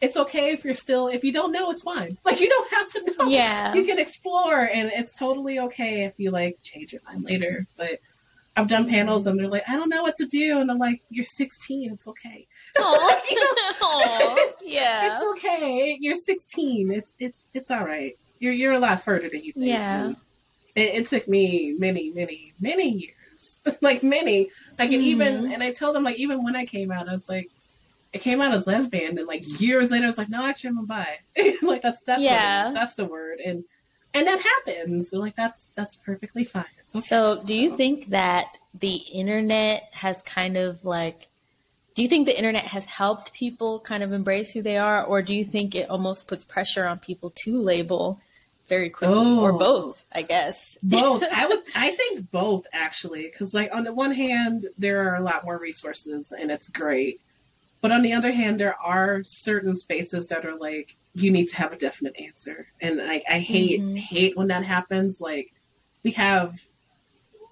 Speaker 2: it's okay if you're still if you don't know. It's fine. (laughs) Like you don't have to know.
Speaker 1: Yeah,
Speaker 2: you can explore, and it's totally okay if you like change your mind later. But I've done panels, and they're like, I don't know what to do, and I'm like, you're 16. It's okay. (laughs)
Speaker 1: Aww. you know? (laughs) Aww. Yeah,
Speaker 2: it's okay. You're 16. It's it's it's all right. You're you're a lot further than you think.
Speaker 1: Yeah.
Speaker 2: It, it took me many, many, many years, (laughs) like many. Like, mm-hmm. even, and I tell them, like, even when I came out, I was like, I came out as lesbian, and like years later, I was like, no, actually, I'm a bi. (laughs) like, that's that's yeah. that's the word, and and that happens. So, like, that's that's perfectly fine.
Speaker 1: Okay. So, do you think that the internet has kind of like do you think the internet has helped people kind of embrace who they are or do you think it almost puts pressure on people to label very quickly oh, or both i guess. (laughs)
Speaker 2: Both. I would i think both actually because like on the one hand there are a lot more resources and it's great but on the other hand there are certain spaces that are like you need to have a definite answer and like i hate mm-hmm. hate when that happens like we have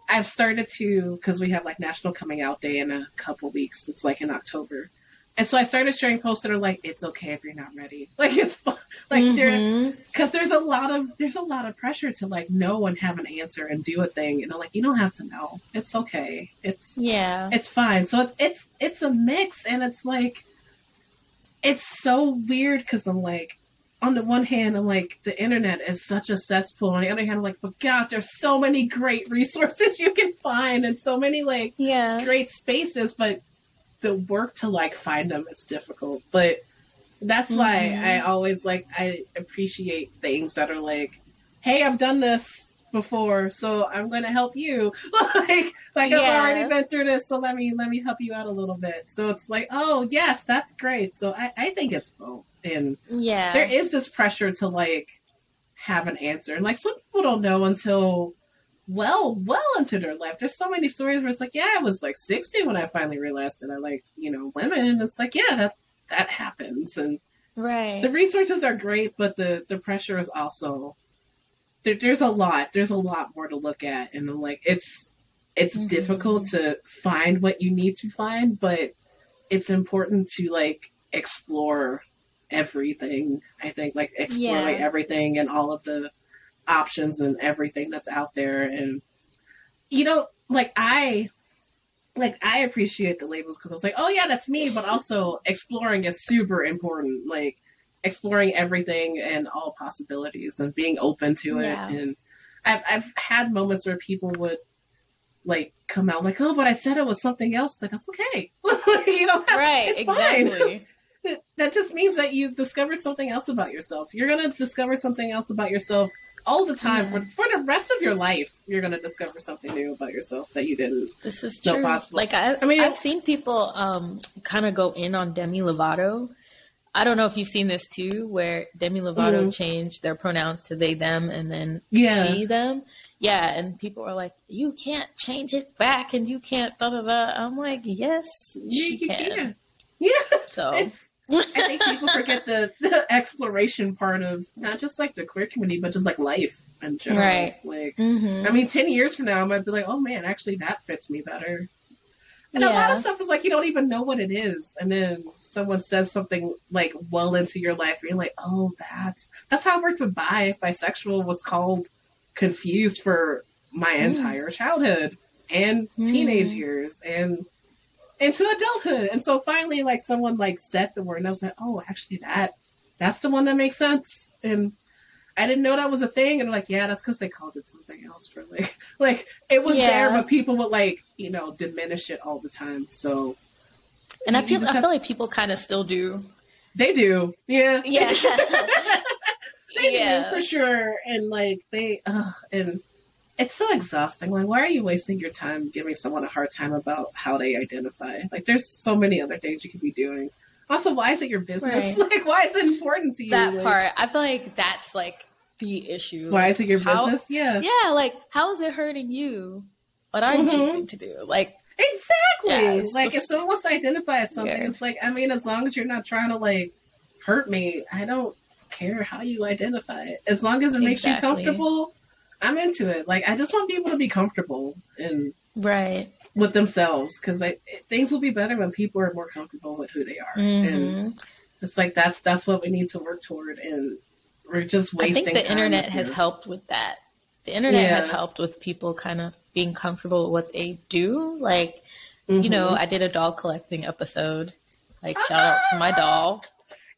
Speaker 2: i've started to because we have like national coming out day in a couple weeks it's like in october and so I started sharing posts that are like, "It's okay if you're not ready." (laughs) Like it's fun. like mm-hmm. there because there's a lot of there's a lot of pressure to like know and have an answer and do a thing. And I'm like, you don't have to know. It's okay. It's
Speaker 1: yeah.
Speaker 2: It's fine. So it's it's it's a mix, and it's like it's so weird because I'm like, on the one hand, I'm like, the internet is such a cesspool. On the other hand, I'm like, but God, there's so many great (laughs) resources you can find and so many like
Speaker 1: yeah.
Speaker 2: great spaces, but the work to like find them is difficult. But that's mm-hmm. why I always like I appreciate things that are like, hey, I've done this before, so I'm going to help you. (laughs) like, like yeah. I've already been through this, so let me let me help you out a little bit. So it's like, oh yes, that's great. So I, I think it's both, and
Speaker 1: yeah,
Speaker 2: there is this pressure to like have an answer, and like some people don't know until well, well into their life. There's so many stories where it's like, yeah, I was like 60 when I finally realized that I liked, you know, women. It's like, yeah, that that happens, and
Speaker 1: right.
Speaker 2: The resources are great, but the the pressure is also there, there's a lot. There's a lot more to look at, and I'm like, it's it's mm-hmm. difficult to find what you need to find, but it's important to like explore everything. I think like explore yeah. like everything and all of the options and everything that's out there. And you know like i like i appreciate the labels because i was like oh yeah that's me but also exploring is super important like exploring everything and all possibilities and being open to it. Yeah. and I've, I've had moments where people would like come out like oh but i said it was something else. Like that's okay. (laughs) You know (laughs)
Speaker 1: right it's exactly.
Speaker 2: Fine. (laughs) that just means that you've discovered something else about yourself. You're gonna discover something else about yourself all the time yeah. for for the rest of your life. You're gonna discover something new about yourself that you didn't.
Speaker 1: This is true. Possible. Like I, I mean, I've seen people um, kind of go in on Demi Lovato. I don't know if you've seen this too, where Demi Lovato mm-hmm. changed their pronouns to they them and then yeah. she them. Yeah, and people are like, "You can't change it back, and you can't." Da da da. I'm like, "Yes, yeah, she can. can.
Speaker 2: Yeah, so (laughs) it's I think people forget the, the exploration part of not just like the queer community, but just like life in general.
Speaker 1: Right.
Speaker 2: Like,
Speaker 1: mm-hmm.
Speaker 2: I mean, 10 years from now, I might be like, oh man, actually, that fits me better. And yeah. a lot of stuff is like you don't even know what it is, and then someone says something like well into your life, and you're like, "Oh, that's that's how it worked with bi." Bisexual was called confused for my mm. entire childhood and mm. teenage years, and into adulthood. And so finally, like someone like said the word, and I was like, oh, actually, that that's the one that makes sense. And I didn't know that was a thing. And like, yeah, that's because they called it something else for like, (laughs) like it was yeah. there, but people would like, you know, diminish it all the time. So,
Speaker 1: and I feel I feel like people kind of still do
Speaker 2: They do. Yeah.
Speaker 1: Yeah. (laughs)
Speaker 2: they yeah. do for sure. And like they uh and it's so exhausting. Like, why are you wasting your time giving someone a hard time about how they identify? Like, there's so many other things you could be doing. Also, why is it your business? Right. (laughs) Like, why is it important to you?
Speaker 1: That
Speaker 2: like,
Speaker 1: part, I feel like that's like the issue.
Speaker 2: Why is it your how, business? Yeah,
Speaker 1: yeah. Like, how is it hurting you? What I'm mm-hmm. choosing to do, like.
Speaker 2: Exactly. Yeah, like just, if someone wants to identify as something, yeah. it's like I mean, as long as you're not trying to like hurt me, I don't care how you identify it. As long as it makes exactly. you comfortable, I'm into it. Like I just want people to be comfortable and
Speaker 1: right
Speaker 2: with themselves because things will be better when people are more comfortable with who they are. Mm-hmm. And it's like that's that's what we need to work toward, and we're just wasting.
Speaker 1: I think the internet has helped with that. The internet yeah. has helped with people kind of being comfortable with what they do. Like, mm-hmm. you know, mm-hmm. I did a doll collecting episode. Like, shout out to my doll.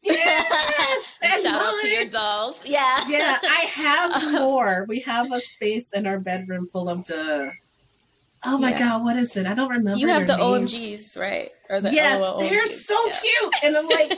Speaker 2: Yes, (laughs)
Speaker 1: shout mine. out to your dolls. Yeah,
Speaker 2: yeah. I have (laughs) more. We have a space in our bedroom full of the. Oh my yeah. god, what is it? I don't remember.
Speaker 1: You have the
Speaker 2: names.
Speaker 1: OMGs, right? Or the
Speaker 2: yes, they're so yeah. cute, and I'm like,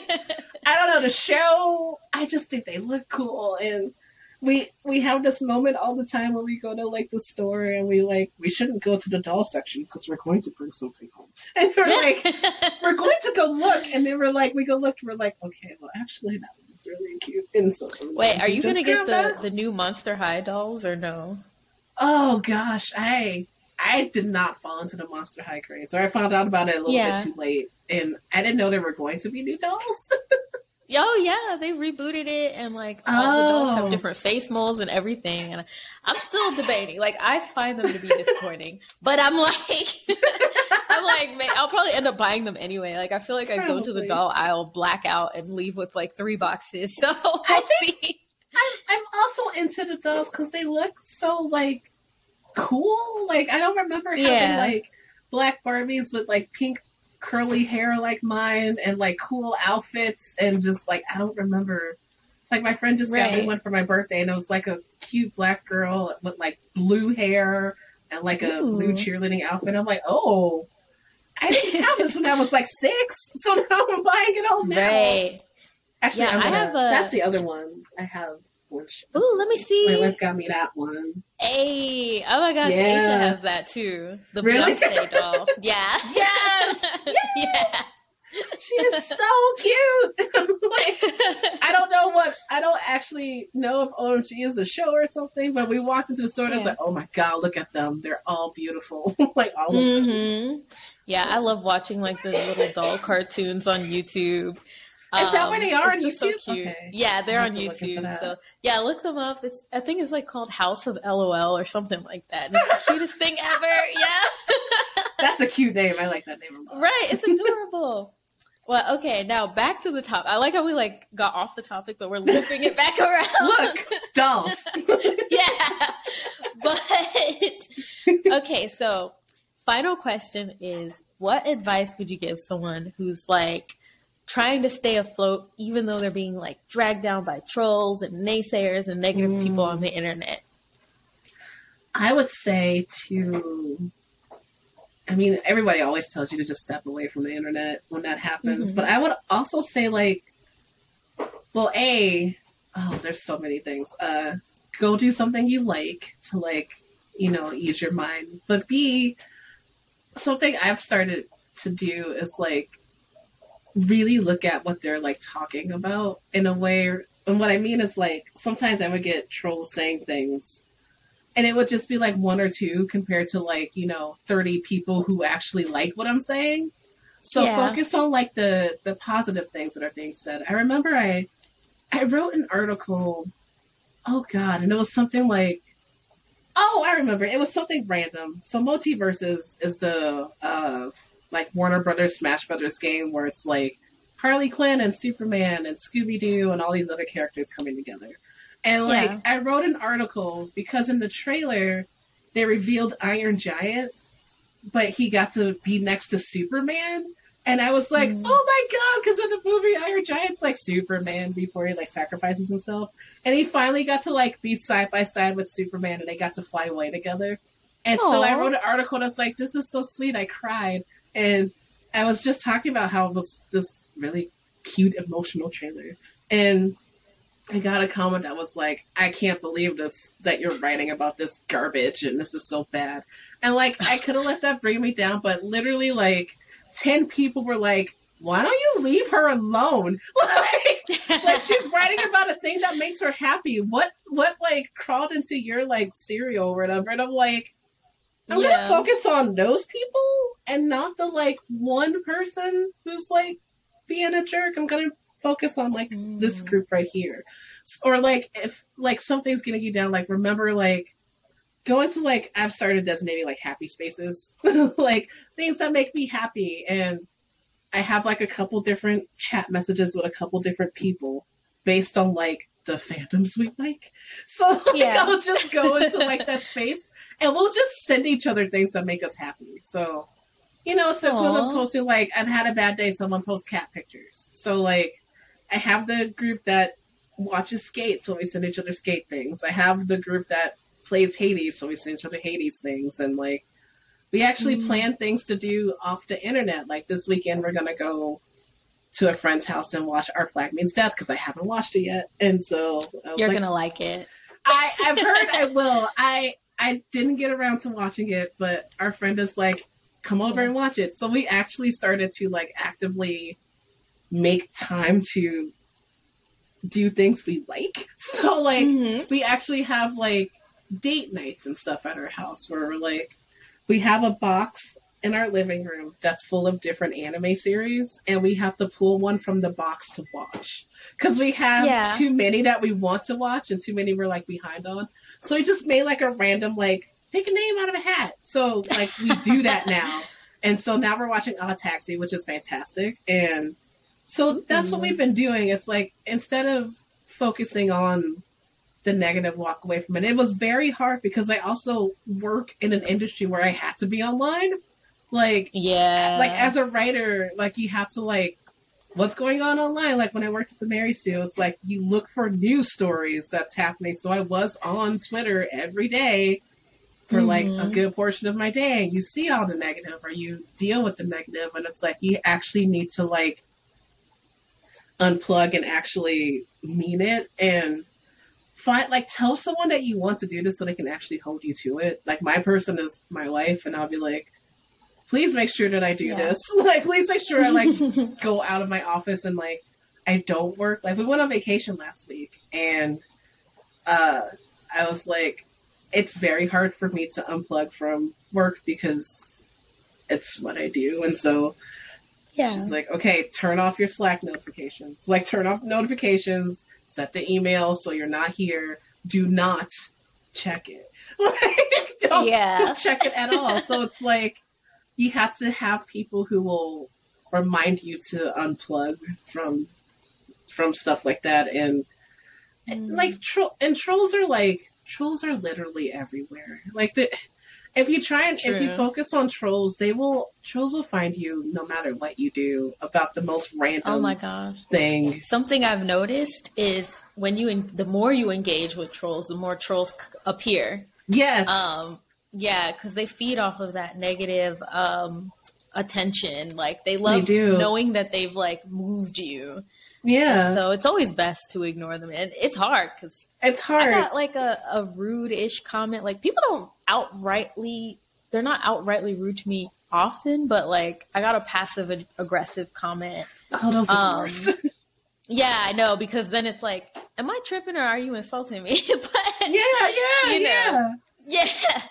Speaker 2: (laughs) I don't know the show. I just think they look cool, and we we have this moment all the time when we go to like the store and we like we shouldn't go to the doll section because we're going to bring something home (laughs) and we're like (laughs) we're going to go look. And then we're like we go look and we're like okay well actually that one's really cute. And so
Speaker 1: wait are you gonna get the the new monster high dolls or no?
Speaker 2: Oh gosh. I i did not fall into the monster high craze. Or i found out about it a little yeah. bit too late. And i didn't know there were going to be new dolls (laughs)
Speaker 1: Oh yeah, they rebooted it and like all oh. the dolls have oh. different face molds and everything. And I'm still debating. Like I find them to be disappointing, (laughs) but I'm like, (laughs) I'm like, man, I'll probably end up buying them anyway. Like I feel like probably. I go to the doll aisle, black out, and leave with like three boxes. (laughs) So we'll I think see.
Speaker 2: I'm, I'm also into the dolls because they look so like cool. Like I don't remember having yeah. like black Barbies with like pink curly hair like mine and like cool outfits and just like I don't remember. Like my friend just right. got me one for my birthday and it was like a cute black girl with like blue hair and like a Ooh. blue cheerleading outfit. I'm like, oh, I didn't have this when I was like six, so now I'm buying it all now. Right. Actually, yeah, gonna, I have a... that's the other one I have. Which
Speaker 1: Ooh, let me see.
Speaker 2: My wife got me that one.
Speaker 1: Hey, oh my gosh, yeah. Aisha has that too. The really? Beyonce (laughs) doll. Yeah.
Speaker 2: Yes. (laughs) yes. yeah. She is so cute. (laughs) like, I don't know what I don't actually know if OMG is a show or something, but we walked into the store and yeah. I was like, oh my god, look at them. They're all beautiful. like all of mm-hmm. them.
Speaker 1: Yeah, I love watching like the little doll cartoons on YouTube.
Speaker 2: Is that um, where they are on YouTube? So
Speaker 1: cute. Okay. Yeah, they're on YouTube. So yeah, look them up. It's I think it's like called House of LOL or something like that. It's the (laughs) cutest thing ever. Yeah. (laughs)
Speaker 2: That's a cute name. I like that name. A lot.
Speaker 1: Right. It's adorable. (laughs) well, okay. Now back to the top. I like how we like got off the topic, but we're looping it back around.
Speaker 2: look, dolls.
Speaker 1: yeah. But okay, so final question is what advice would you give someone who's like trying to stay afloat even though they're being like dragged down by trolls and naysayers and negative mm. people on the internet?
Speaker 2: I would say to I mean, everybody always tells you to just step away from the internet when that happens, mm-hmm. but I would also say like well, A, oh, there's so many things. Uh go do something you like to like, you know, ease your mind. But B, something I've started to do is like really look at what they're like talking about in a way. And what I mean is like sometimes I would get trolls saying things and it would just be like one or two compared to like, you know, 30 people who actually like what I'm saying. So yeah. focus on like the the positive things that are being said. I remember I I wrote an article oh god, and it was something like Oh, I remember. It was something random. So MultiVersus is the uh like Warner Brothers Smash Brothers game where it's like Harley Quinn and Superman and Scooby Doo and all these other characters coming together. And like yeah. I wrote an article because in the trailer they revealed Iron Giant, but he got to be next to Superman. And I was like, mm. oh my god, because in the movie Iron Giant's like Superman before he like sacrifices himself. And he finally got to like be side by side with Superman and they got to fly away together. And Aww. so I wrote an article that's like, this is so sweet. I cried. And I was just talking about how it was this really cute emotional trailer. And I got a comment that was like, I can't believe this that you're writing about this garbage and this is so bad. And like I could have let that bring me down, but literally like ten people were like, why don't you leave her alone? (laughs) like, like she's writing about a thing that makes her happy. What what like crawled into your like cereal or whatever? And I'm like, I'm yeah. gonna focus on those people and not the like one person who's like being a jerk. I'm gonna focus on like mm. this group right here. Or like if like something's getting you down, like remember like going to like I've started designating like happy spaces. (laughs) like things that make me happy and I have like a couple different chat messages with a couple different people based on like the fandoms we like. (laughs) So like, yeah. I'll just go into like that space and we'll just send each other things that make us happy. So you know, so them posting like I've had a bad day, someone posts cat pictures. So like I have the group that watches skate, so we send each other skate things. I have the group that plays Hades, so we send each other Hades things, and like we actually mm. plan things to do off the internet. Like this weekend, we're gonna go to a friend's house and watch Our Flag Means Death because I haven't watched it yet, and so
Speaker 1: you're like, gonna like it.
Speaker 2: I I've heard I (laughs) will. I I didn't get around to watching it, but our friend is like, come over and watch it. So we actually started to like actively make time to do things we like. (laughs) So like mm-hmm. we actually have like date nights and stuff at our house where we're like we have a box in our living room that's full of different anime series and we have to pull one from the box to watch because we have yeah. too many that we want to watch and too many we're like behind on so we just made like a random like pick a name out of a hat so like we do that (laughs) now and so now we're watching Odd Taxi which is fantastic and so that's mm-hmm. what we've been doing it's like instead of focusing on the negative walk away from it. It was very hard because I also work in an industry where I had to be online. Like
Speaker 1: yeah,
Speaker 2: like as a writer, like you have to like what's going on online. Like when I worked at the Mary Sue, it's like you look for news stories that's happening. So I was on Twitter every day for mm-hmm. like a mm-hmm. good portion of my day. And you see all the negative or you deal with the negative, and it's like you actually need to like unplug and actually mean it and find like tell someone that you want to do this so they can actually hold you to it. Like my person is my life, and I'll be like, please make sure that I do yeah. this. (laughs) like, please make sure I like (laughs) go out of my office and like I don't work. Like we went on vacation last week, and uh, I was like, it's very hard for me to unplug from work because it's what I do, and so. Yeah. She's like, okay, turn off your Slack notifications. Like, turn off notifications set the email so you're not here. Do not check it. (laughs) like, don't, yeah. don't check it at all. so it's like you have to have people who will remind you to unplug from from stuff like that and, mm. like tro- and trolls are like trolls are literally everywhere. Like the if you try and True. if you focus on trolls, they will trolls will find you no matter what you do about the most random.
Speaker 1: Oh my gosh!
Speaker 2: Thing.
Speaker 1: Something I've noticed is when you en- the more you engage with trolls, the more trolls c- appear.
Speaker 2: Yes.
Speaker 1: Um. Yeah, because they feed off of that negative um attention. Like they love they knowing that they've like moved you.
Speaker 2: Yeah.
Speaker 1: And so it's always best to ignore them, and it's hard because
Speaker 2: it's hard. I
Speaker 1: got like a, a rude ish comment. Like people don't outrightly, they're not outrightly rude to me often, but like I got a passive aggressive comment.
Speaker 2: Oh, those are um, worst. (laughs)
Speaker 1: yeah, I know because then it's like, am I tripping or are you insulting me? (laughs) but
Speaker 2: yeah, yeah, you know, yeah. (laughs)
Speaker 1: Yeah.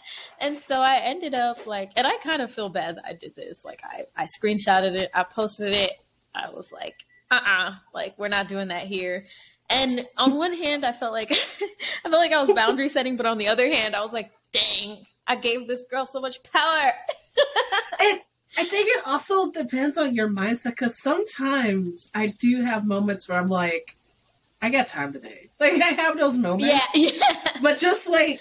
Speaker 1: And so I ended up like, and I kind of feel bad that I did this. Like, I, I screenshotted it, I posted it. I was like, uh uh-uh, uh like, we're not doing that here. And on one hand, I felt like (laughs) I felt like I was boundary (laughs) setting, but on the other hand, I was like, dang, I gave this girl so much power.
Speaker 2: it, I think it also depends on your mindset because sometimes I do have moments where I'm like, I got time today. Like I have those moments.
Speaker 1: Yeah, yeah.
Speaker 2: But just like,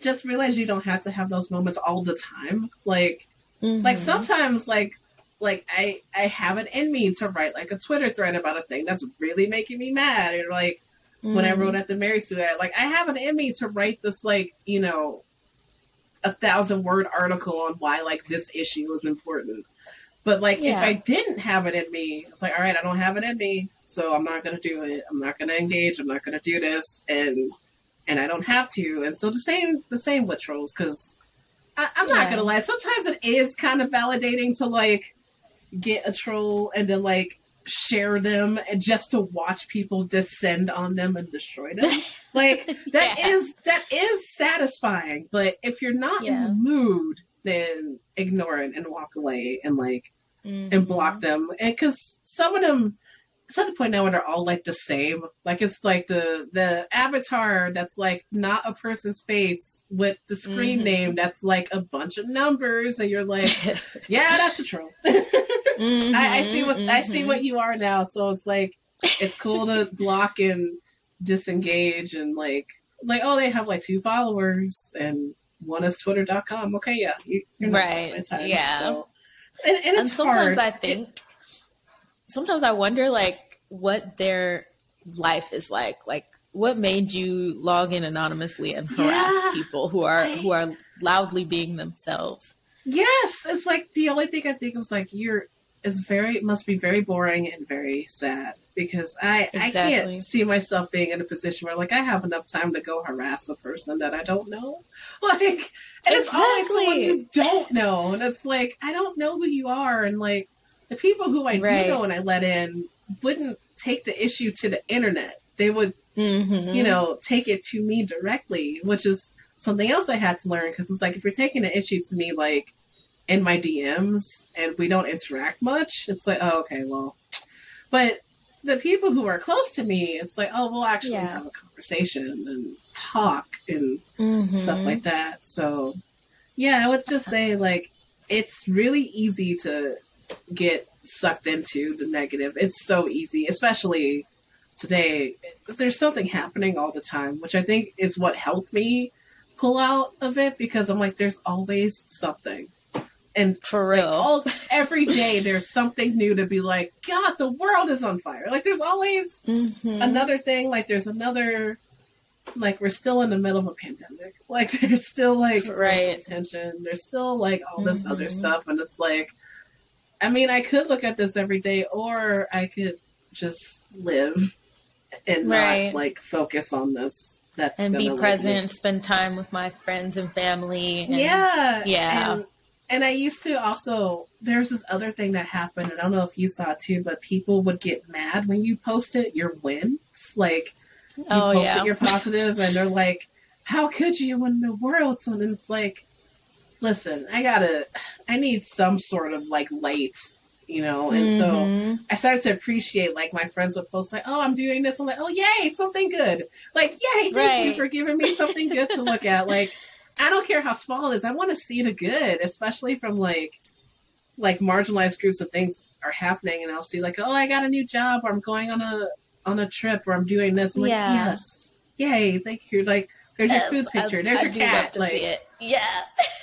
Speaker 2: just realize you don't have to have those moments all the time. Like, mm-hmm. like sometimes like like I I have it in me to write like a Twitter thread about a thing that's really making me mad, or like mm. when I wrote mm. at the Mary Sue, like I have it in me to write this like you know a thousand word article on why like this issue is important. But like yeah. if I didn't have it in me, it's like, all right, I don't have it in me, so I'm not gonna do it. I'm not gonna engage. I'm not gonna do this, and and I don't have to. And so the same the same with trolls because I, am not gonna lie. Sometimes it is kind of validating to like get a troll and then like share them and just to watch people descend on them and destroy them. (laughs) like that yeah. is that is satisfying. But if you're not yeah. in the mood, then ignore it and walk away and like mm-hmm. and block them. And because some of them, it's at the point now where they're all like the same. Like it's like the the avatar that's like not a person's face with the screen mm-hmm. name that's like a bunch of numbers, and you're like, (laughs) yeah, that's a troll. mm-hmm, I, I, see what I see mm-hmm. what you are now. So it's like it's cool to (laughs) block and disengage and like like oh they have like two followers and one is twitter.com okay yeah you, are not
Speaker 1: right time, yeah so. and, and, and sometimes hard. i think it, sometimes i wonder like what their life is like like what made you log in anonymously and harass yeah, people who are who are loudly being themselves
Speaker 2: yes it's like the only thing i think was like you're is very must be very boring and very sad because I exactly. I can't see myself being in a position where like I have enough time to go harass a person that I don't know. (laughs) Like and exactly. it's always someone you don't know. And it's like I don't know who you are and like the people who I right. do know and I let in wouldn't take the issue to the internet. They would mm-hmm. you know, take it to me directly, which is something else I had to learn because it's like if you're taking an issue to me like in my DMs and we don't interact much, it's like, oh, okay, well. But the people who are close to me, it's like, oh, we'll actually yeah. have a conversation and talk and mm-hmm. stuff like that. So, yeah, I would just say, like, it's really easy to get sucked into the negative. It's so easy, especially today. There's something happening all the time, which I think is what helped me pull out of it because I'm like, there's always something and
Speaker 1: for real,
Speaker 2: like, all (laughs) every day there's something new to be like, God, the world is on fire. Like there's always mm-hmm. another thing. Like there's another. Like we're still in the middle of a pandemic. Like (laughs) there's still like right tension. There's still like all this mm-hmm. other stuff, and it's like, I mean, I could look at this every day, or I could just live and right. not like focus on this that's
Speaker 1: and be present, spend time with my friends and family. And,
Speaker 2: yeah,
Speaker 1: yeah.
Speaker 2: And and I used to also there's this other thing that happened, and I don't know if you saw too, but people would get mad when you posted your wins. Like you oh, posted yeah. your positive and they're like, How could you win the world? So then it's like, listen, I gotta I need some sort of like light, you know, and mm-hmm. so I started to appreciate like my friends would post like, Oh, I'm doing this. I'm like, Oh yay, something good. Like, yay, thank right. you for giving me something good to look at. Like I don't care how small it is. I want to see the good, especially from like like marginalized groups of things are happening and I'll see like, oh, I got a new job or I'm going on a on a trip or I'm doing this. I'm like, yeah. yes. Yay, thank you. Like there's yes, your food picture. There's I your cat. like
Speaker 1: Yeah.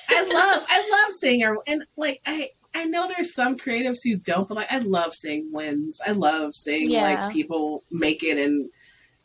Speaker 2: I (laughs) love I love seeing her and like I I know there's some creatives who don't, but like I love seeing wins. I love seeing yeah. like people make it and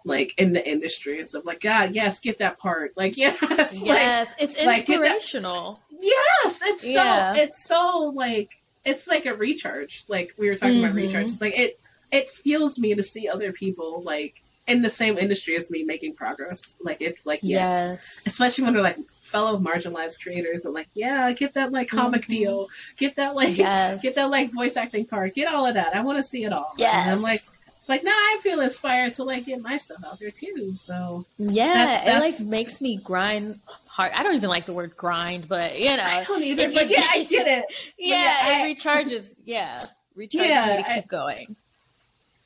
Speaker 2: like in the industry and stuff. Like, God, yes, get that part. Like, (laughs) yes,
Speaker 1: yes, like, it's inspirational.
Speaker 2: Like, yes, it's yeah. so it's so like it's like a recharge. Like we were talking mm-hmm. about recharge. It's like it it fuels me to see other people like in the same industry as me making progress. Like it's like yes, yes. especially when they're like fellow marginalized creators and like yeah get that like comic mm-hmm. deal get that like yes. (laughs) get that like voice acting part get all of that i want to see it all
Speaker 1: yeah
Speaker 2: i'm like like now I feel inspired to like get my stuff out there too. So
Speaker 1: yeah, that's, that's... it like makes me grind hard. I don't even like the word grind, but you know, I
Speaker 2: don't either. It, but yeah, I get it. (laughs)
Speaker 1: yeah, yeah, it recharges. Yeah, recharges yeah, me to keep I, going.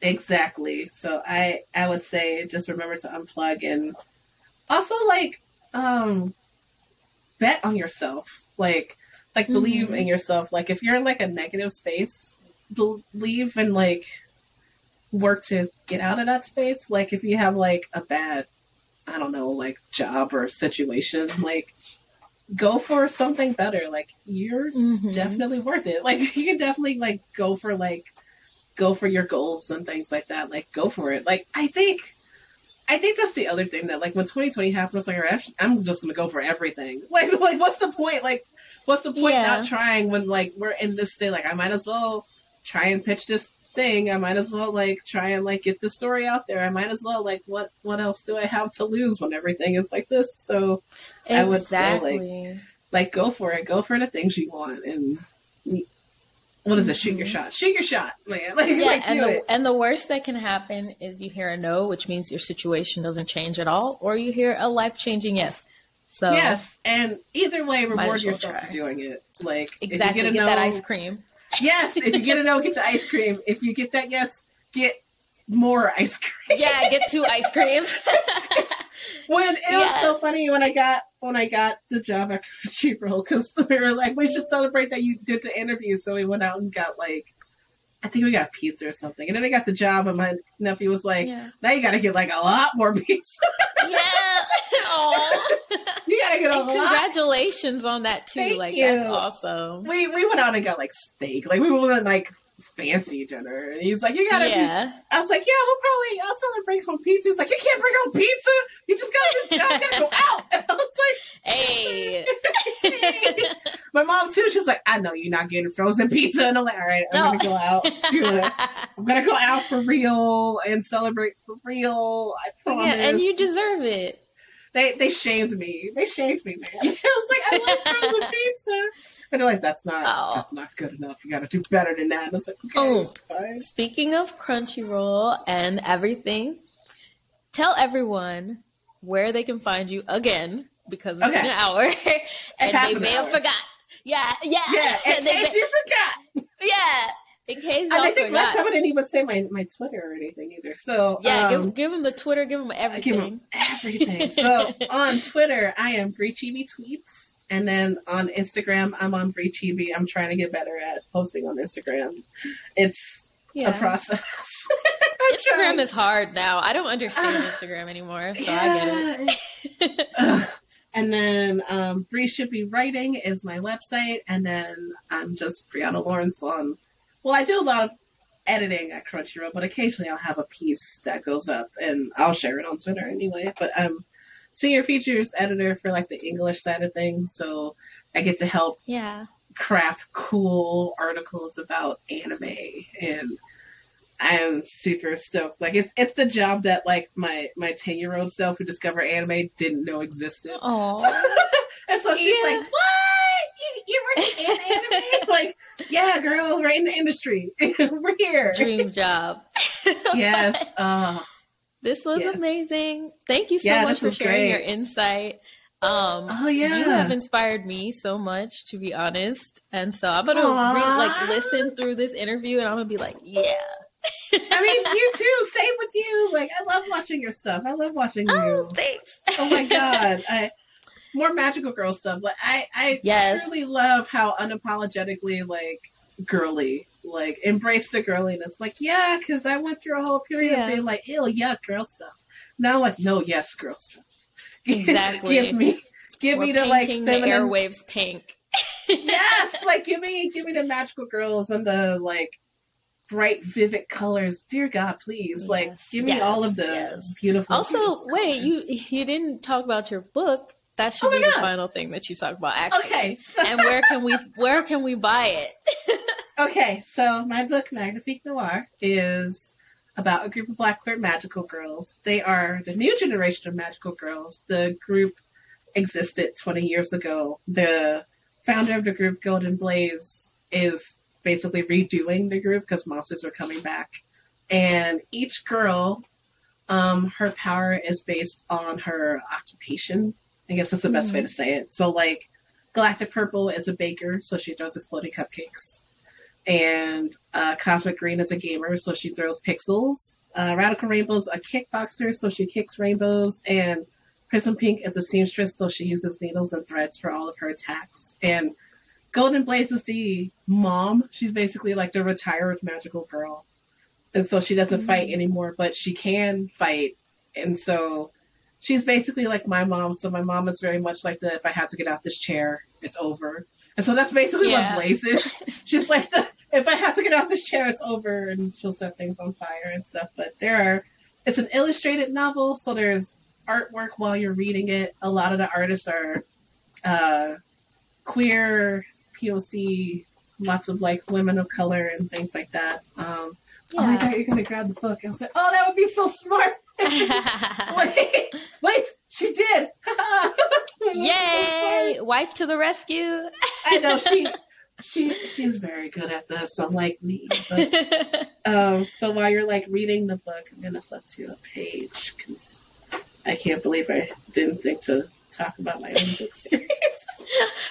Speaker 2: Exactly. So I I would say just remember to unplug and also like um bet on yourself. Like like believe mm-hmm. in yourself. Like if you're in like a negative space, believe and like work to get out of that space. Like if you have like a bad, I don't know, like job or situation, like go for something better. Like you're mm-hmm. definitely worth it. (laughs) Like you can definitely like go for like go for your goals and things like that. Like go for it. Like I think I think that's the other thing that like when 2020 happened, I was like, right, I'm just gonna go for everything. (laughs) Like like what's the point? Like what's the point yeah. not trying when like we're in this state? Like I might as well try and pitch this thing. I might as well like try and like get the story out there. I might as well like what what else do I have to lose when everything is like this? So exactly. I would say like like go for it. Go for the things you want and what is it? Shoot your mm-hmm. shot. Shoot your shot, man. (laughs) Like, yeah, like
Speaker 1: and
Speaker 2: the,
Speaker 1: and the worst that can happen is you hear a no, which means your situation doesn't change at all, or you hear a life changing yes. So
Speaker 2: yes, and either way, reward yourself try. for doing it. Like
Speaker 1: exactly,
Speaker 2: if you
Speaker 1: get, a get no, that ice cream.
Speaker 2: Yes, if you get a no, get the ice cream. If you get that yes, get more ice cream.
Speaker 1: Yeah, get two ice creams.
Speaker 2: when it was so funny when I got when I got the job at Crunchyroll because we were like, we should celebrate that you did the interview. So we went out and got like, I think we got pizza or something. And then I got the job, and my nephew was like, yeah. now you got to get like a lot more pizza.
Speaker 1: yeah. (laughs) Aww.
Speaker 2: you got to get a
Speaker 1: and
Speaker 2: lot.
Speaker 1: Congratulations on that too. Thank like you. that's awesome.
Speaker 2: We we went out and got like steak. Like we went like fancy dinner. And he's like, You gotta yeah. Be... I was like, Yeah, we'll probably I'll tell her to bring home pizza. He's like, You can't bring home pizza. You just gotta, you gotta go out. (laughs) And I was like,
Speaker 1: Hey. (laughs)
Speaker 2: My mom too, she's like, I know you're not getting frozen pizza. And I'm like, All right, I'm no. gonna go out (laughs) to. I'm gonna go out for real and celebrate for real. I promise. Yeah,
Speaker 1: and you deserve it.
Speaker 2: They they shamed me. They shamed me, man. (laughs) I was like, I love frozen (laughs) pizza. And they're like, that's not oh. that's not good enough. You got to do better than that. And I was like, okay, oh, fine.
Speaker 1: Speaking of Crunchyroll and everything, tell everyone where they can find you again because it's okay. an hour, (laughs) and they may have forgot. Yeah, yeah,
Speaker 2: yeah. In case you forgot.
Speaker 1: Yeah. In case
Speaker 2: and I think last time I didn't even say my, my Twitter or anything either. So
Speaker 1: yeah, um, give, give them the Twitter, give them everything. Give them
Speaker 2: everything. (laughs) so on Twitter, I am Brichibi Tweets. And then on Instagram, I'm on Bri Chibi. I'm trying to get better at posting on Instagram. It's yeah. a process. (laughs)
Speaker 1: Instagram trying. is hard now. I don't understand uh, Instagram anymore, so yeah. I get it.
Speaker 2: uh, (laughs) and then um, Bri Should Be Writing is my website. And then I'm just Brianna Lawrence on. Well, I do a lot of editing at Crunchyroll, but occasionally I'll have a piece that goes up and I'll share it on Twitter anyway. But I'm senior features editor for like the English side of things, so I get to help
Speaker 1: yeah
Speaker 2: craft cool articles about anime and I'm super stoked. Like it's it's the job that like my my ten year old self who discovered anime didn't know existed.
Speaker 1: Oh, (laughs)
Speaker 2: and so she's yeah. like, "What? You, you're working in anime? (laughs) like, yeah, girl, right in the industry. (laughs) We're here.
Speaker 1: Dream job.
Speaker 2: yes. Uh,
Speaker 1: this was yes. amazing. Thank you so yeah, much for sharing great. your insight. Um,
Speaker 2: oh yeah,
Speaker 1: you have inspired me so much, to be honest. And so I'm gonna re- like listen through this interview, and I'm gonna be like, yeah.
Speaker 2: I mean, you too. Same with you. Like, I love watching your stuff. I love watching oh, you.
Speaker 1: Oh, thanks.
Speaker 2: oh my (laughs) god, I more magical girl stuff. Like, I I yes. truly love how unapologetically like girly like embrace the girliness. Like, yeah, because I went through a whole period yeah. of being like, ew, yeah, girl stuff. Now, like, no, yes, girl stuff. (laughs)
Speaker 1: Exactly.
Speaker 2: give me, give We're me the like
Speaker 1: the airwaves pink. (laughs)
Speaker 2: yes, like give me, give me the magical girls and the like bright, vivid colors. Dear God, please, yes. like give me yes. all of the yes. beautiful.
Speaker 1: Also,
Speaker 2: beautiful
Speaker 1: wait, you (laughs) you didn't talk about your book. That should oh be God. the final thing that you talk about, actually.
Speaker 2: Okay.
Speaker 1: So- and where can we where can we buy it? (laughs)
Speaker 2: okay, so my book Magnifique Noir is about a group of black queer magical girls. They are the new generation of magical girls. The group existed 20 years ago. The founder of the group, Golden Blaze, is basically redoing the group because monsters are coming back. And each girl, um, her power is based on her occupation. I guess that's the best mm-hmm. way to say it. So, like, Galactic Purple is a baker, so she throws exploding cupcakes. And uh, Cosmic Green is a gamer, so she throws pixels. Uh, Radical Rainbow's a kickboxer, so she kicks rainbows. And Prism Pink is a seamstress, so she uses needles and threads for all of her attacks. And Golden Blaze is the mom. She's basically like the retired magical girl. And so she doesn't mm-hmm. fight anymore, but she can fight. And so she's basically like my mom. So my mom is very much like the if I had to get out this chair, it's over. And so that's basically yeah. what Blaze is. (laughs) she's like the if I have to get off this chair, it's over, and she'll set things on fire and stuff. But there are it's an illustrated novel, so there's artwork while you're reading it. A lot of the artists are uh, queer POC, lots of like women of color and things like that. Um, yeah. Oh, I thought you were gonna grab the book. I was like, oh, that would be so smart. (laughs) wait, wait, she did. (laughs)
Speaker 1: Yay! So Wife to the rescue.
Speaker 2: I know she (laughs) she she's very good at this, unlike me. But, um, so while you're like reading the book, I'm gonna flip to a page because I can't believe I didn't think to talk about my own book series.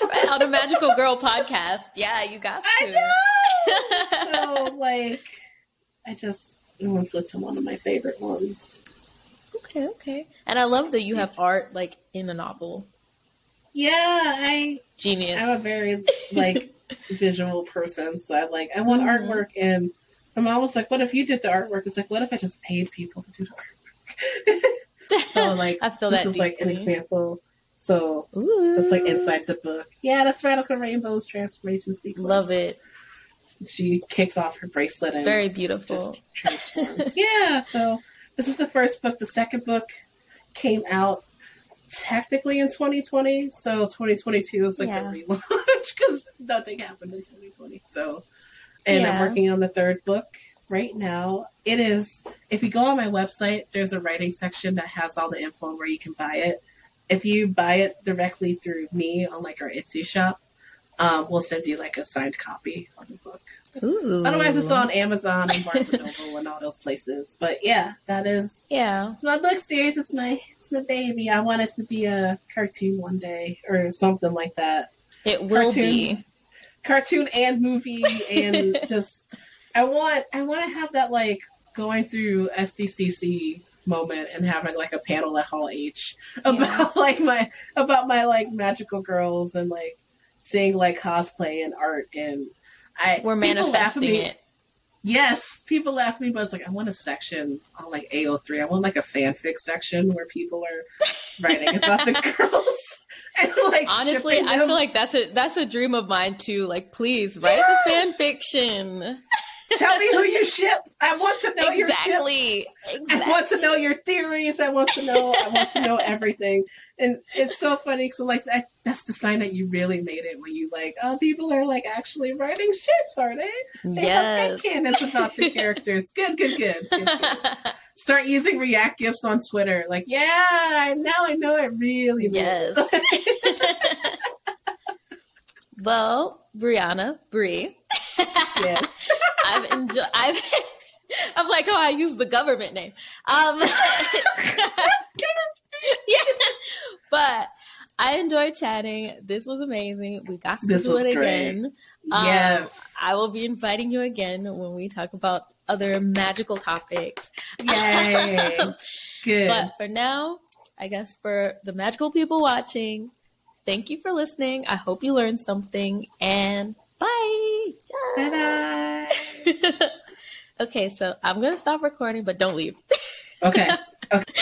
Speaker 1: Right, on a Magical Girl podcast. Yeah, you got to.
Speaker 2: I know. (laughs) so like, I just I want to one of my favorite ones.
Speaker 1: Okay, okay. And I love that you have art like in a novel.
Speaker 2: Yeah, I
Speaker 1: genius.
Speaker 2: I'm a very like (laughs) visual person, so I like I want mm-hmm. artwork and I'm always like, what if you did the artwork? It's like, what if I just paid people to do the artwork? (laughs) so like I feel this that is deeply. like an example. So Ooh. that's like inside the book. Yeah, that's Radical Rainbow's transformation sequence.
Speaker 1: Love it.
Speaker 2: She kicks off her bracelet and
Speaker 1: very beautiful.
Speaker 2: transforms. (laughs) yeah, so this is the first book. The second book came out technically in 2020, so 2022 is like yeah. the relaunch (laughs) because nothing happened in 2020. So, and yeah. I'm working on the third book right now. It is if you go on my website, there's a writing section that has all the info where you can buy it. If you buy it directly through me on like our Etsy shop, um, we'll send you like a signed copy of the book. Ooh. Otherwise, it's on Amazon and Barnes and Noble and all those places. But yeah, that is
Speaker 1: yeah.
Speaker 2: It's my book series. It's my it's my baby. I want it to be a cartoon one day or something like that.
Speaker 1: It will cartoon, be
Speaker 2: cartoon and movie and (laughs) just I want I want to have that like going through SDCC moment and having like a panel at Hall H about yeah. (laughs) like my about my like magical girls and like seeing like cosplay and art and I
Speaker 1: we're manifesting it.
Speaker 2: Yes, people laugh at me, but it's like I want a section on like AO3. I want like a fanfic section where people are (laughs) writing about the girls. (laughs) And, like,
Speaker 1: Honestly, I feel like that's a that's a dream of mine too. Like, please write yeah. the fan fiction.
Speaker 2: Tell me who you ship. I want to know
Speaker 1: exactly.
Speaker 2: your ships. Exactly. I want to know your theories. I want to know. I want to know everything. And it's so funny because like that, that's the sign that you really made it when you like oh people are like actually writing ships, are they? They yes. have canons about the characters. Good, good, good. good, good. (laughs) Start using React gifs on Twitter. Like yeah, now I know it really.
Speaker 1: Yes. (laughs) (laughs) well, Brianna, Bri. yes. I've enjoyed. I've. (laughs) I'm like, oh, I use the government name. Um, (laughs) (laughs) yeah, but I enjoyed chatting. This was amazing. We got to this do it great. again.
Speaker 2: Um, yes,
Speaker 1: I will be inviting you again when we talk about other magical topics.
Speaker 2: Yay! Good.
Speaker 1: But for now, I guess for the magical people watching, thank you for listening. I hope you learned something and.
Speaker 2: Bye bye. (laughs)
Speaker 1: okay, so I'm going to stop recording, but don't leave.
Speaker 2: okay. (laughs) Okay.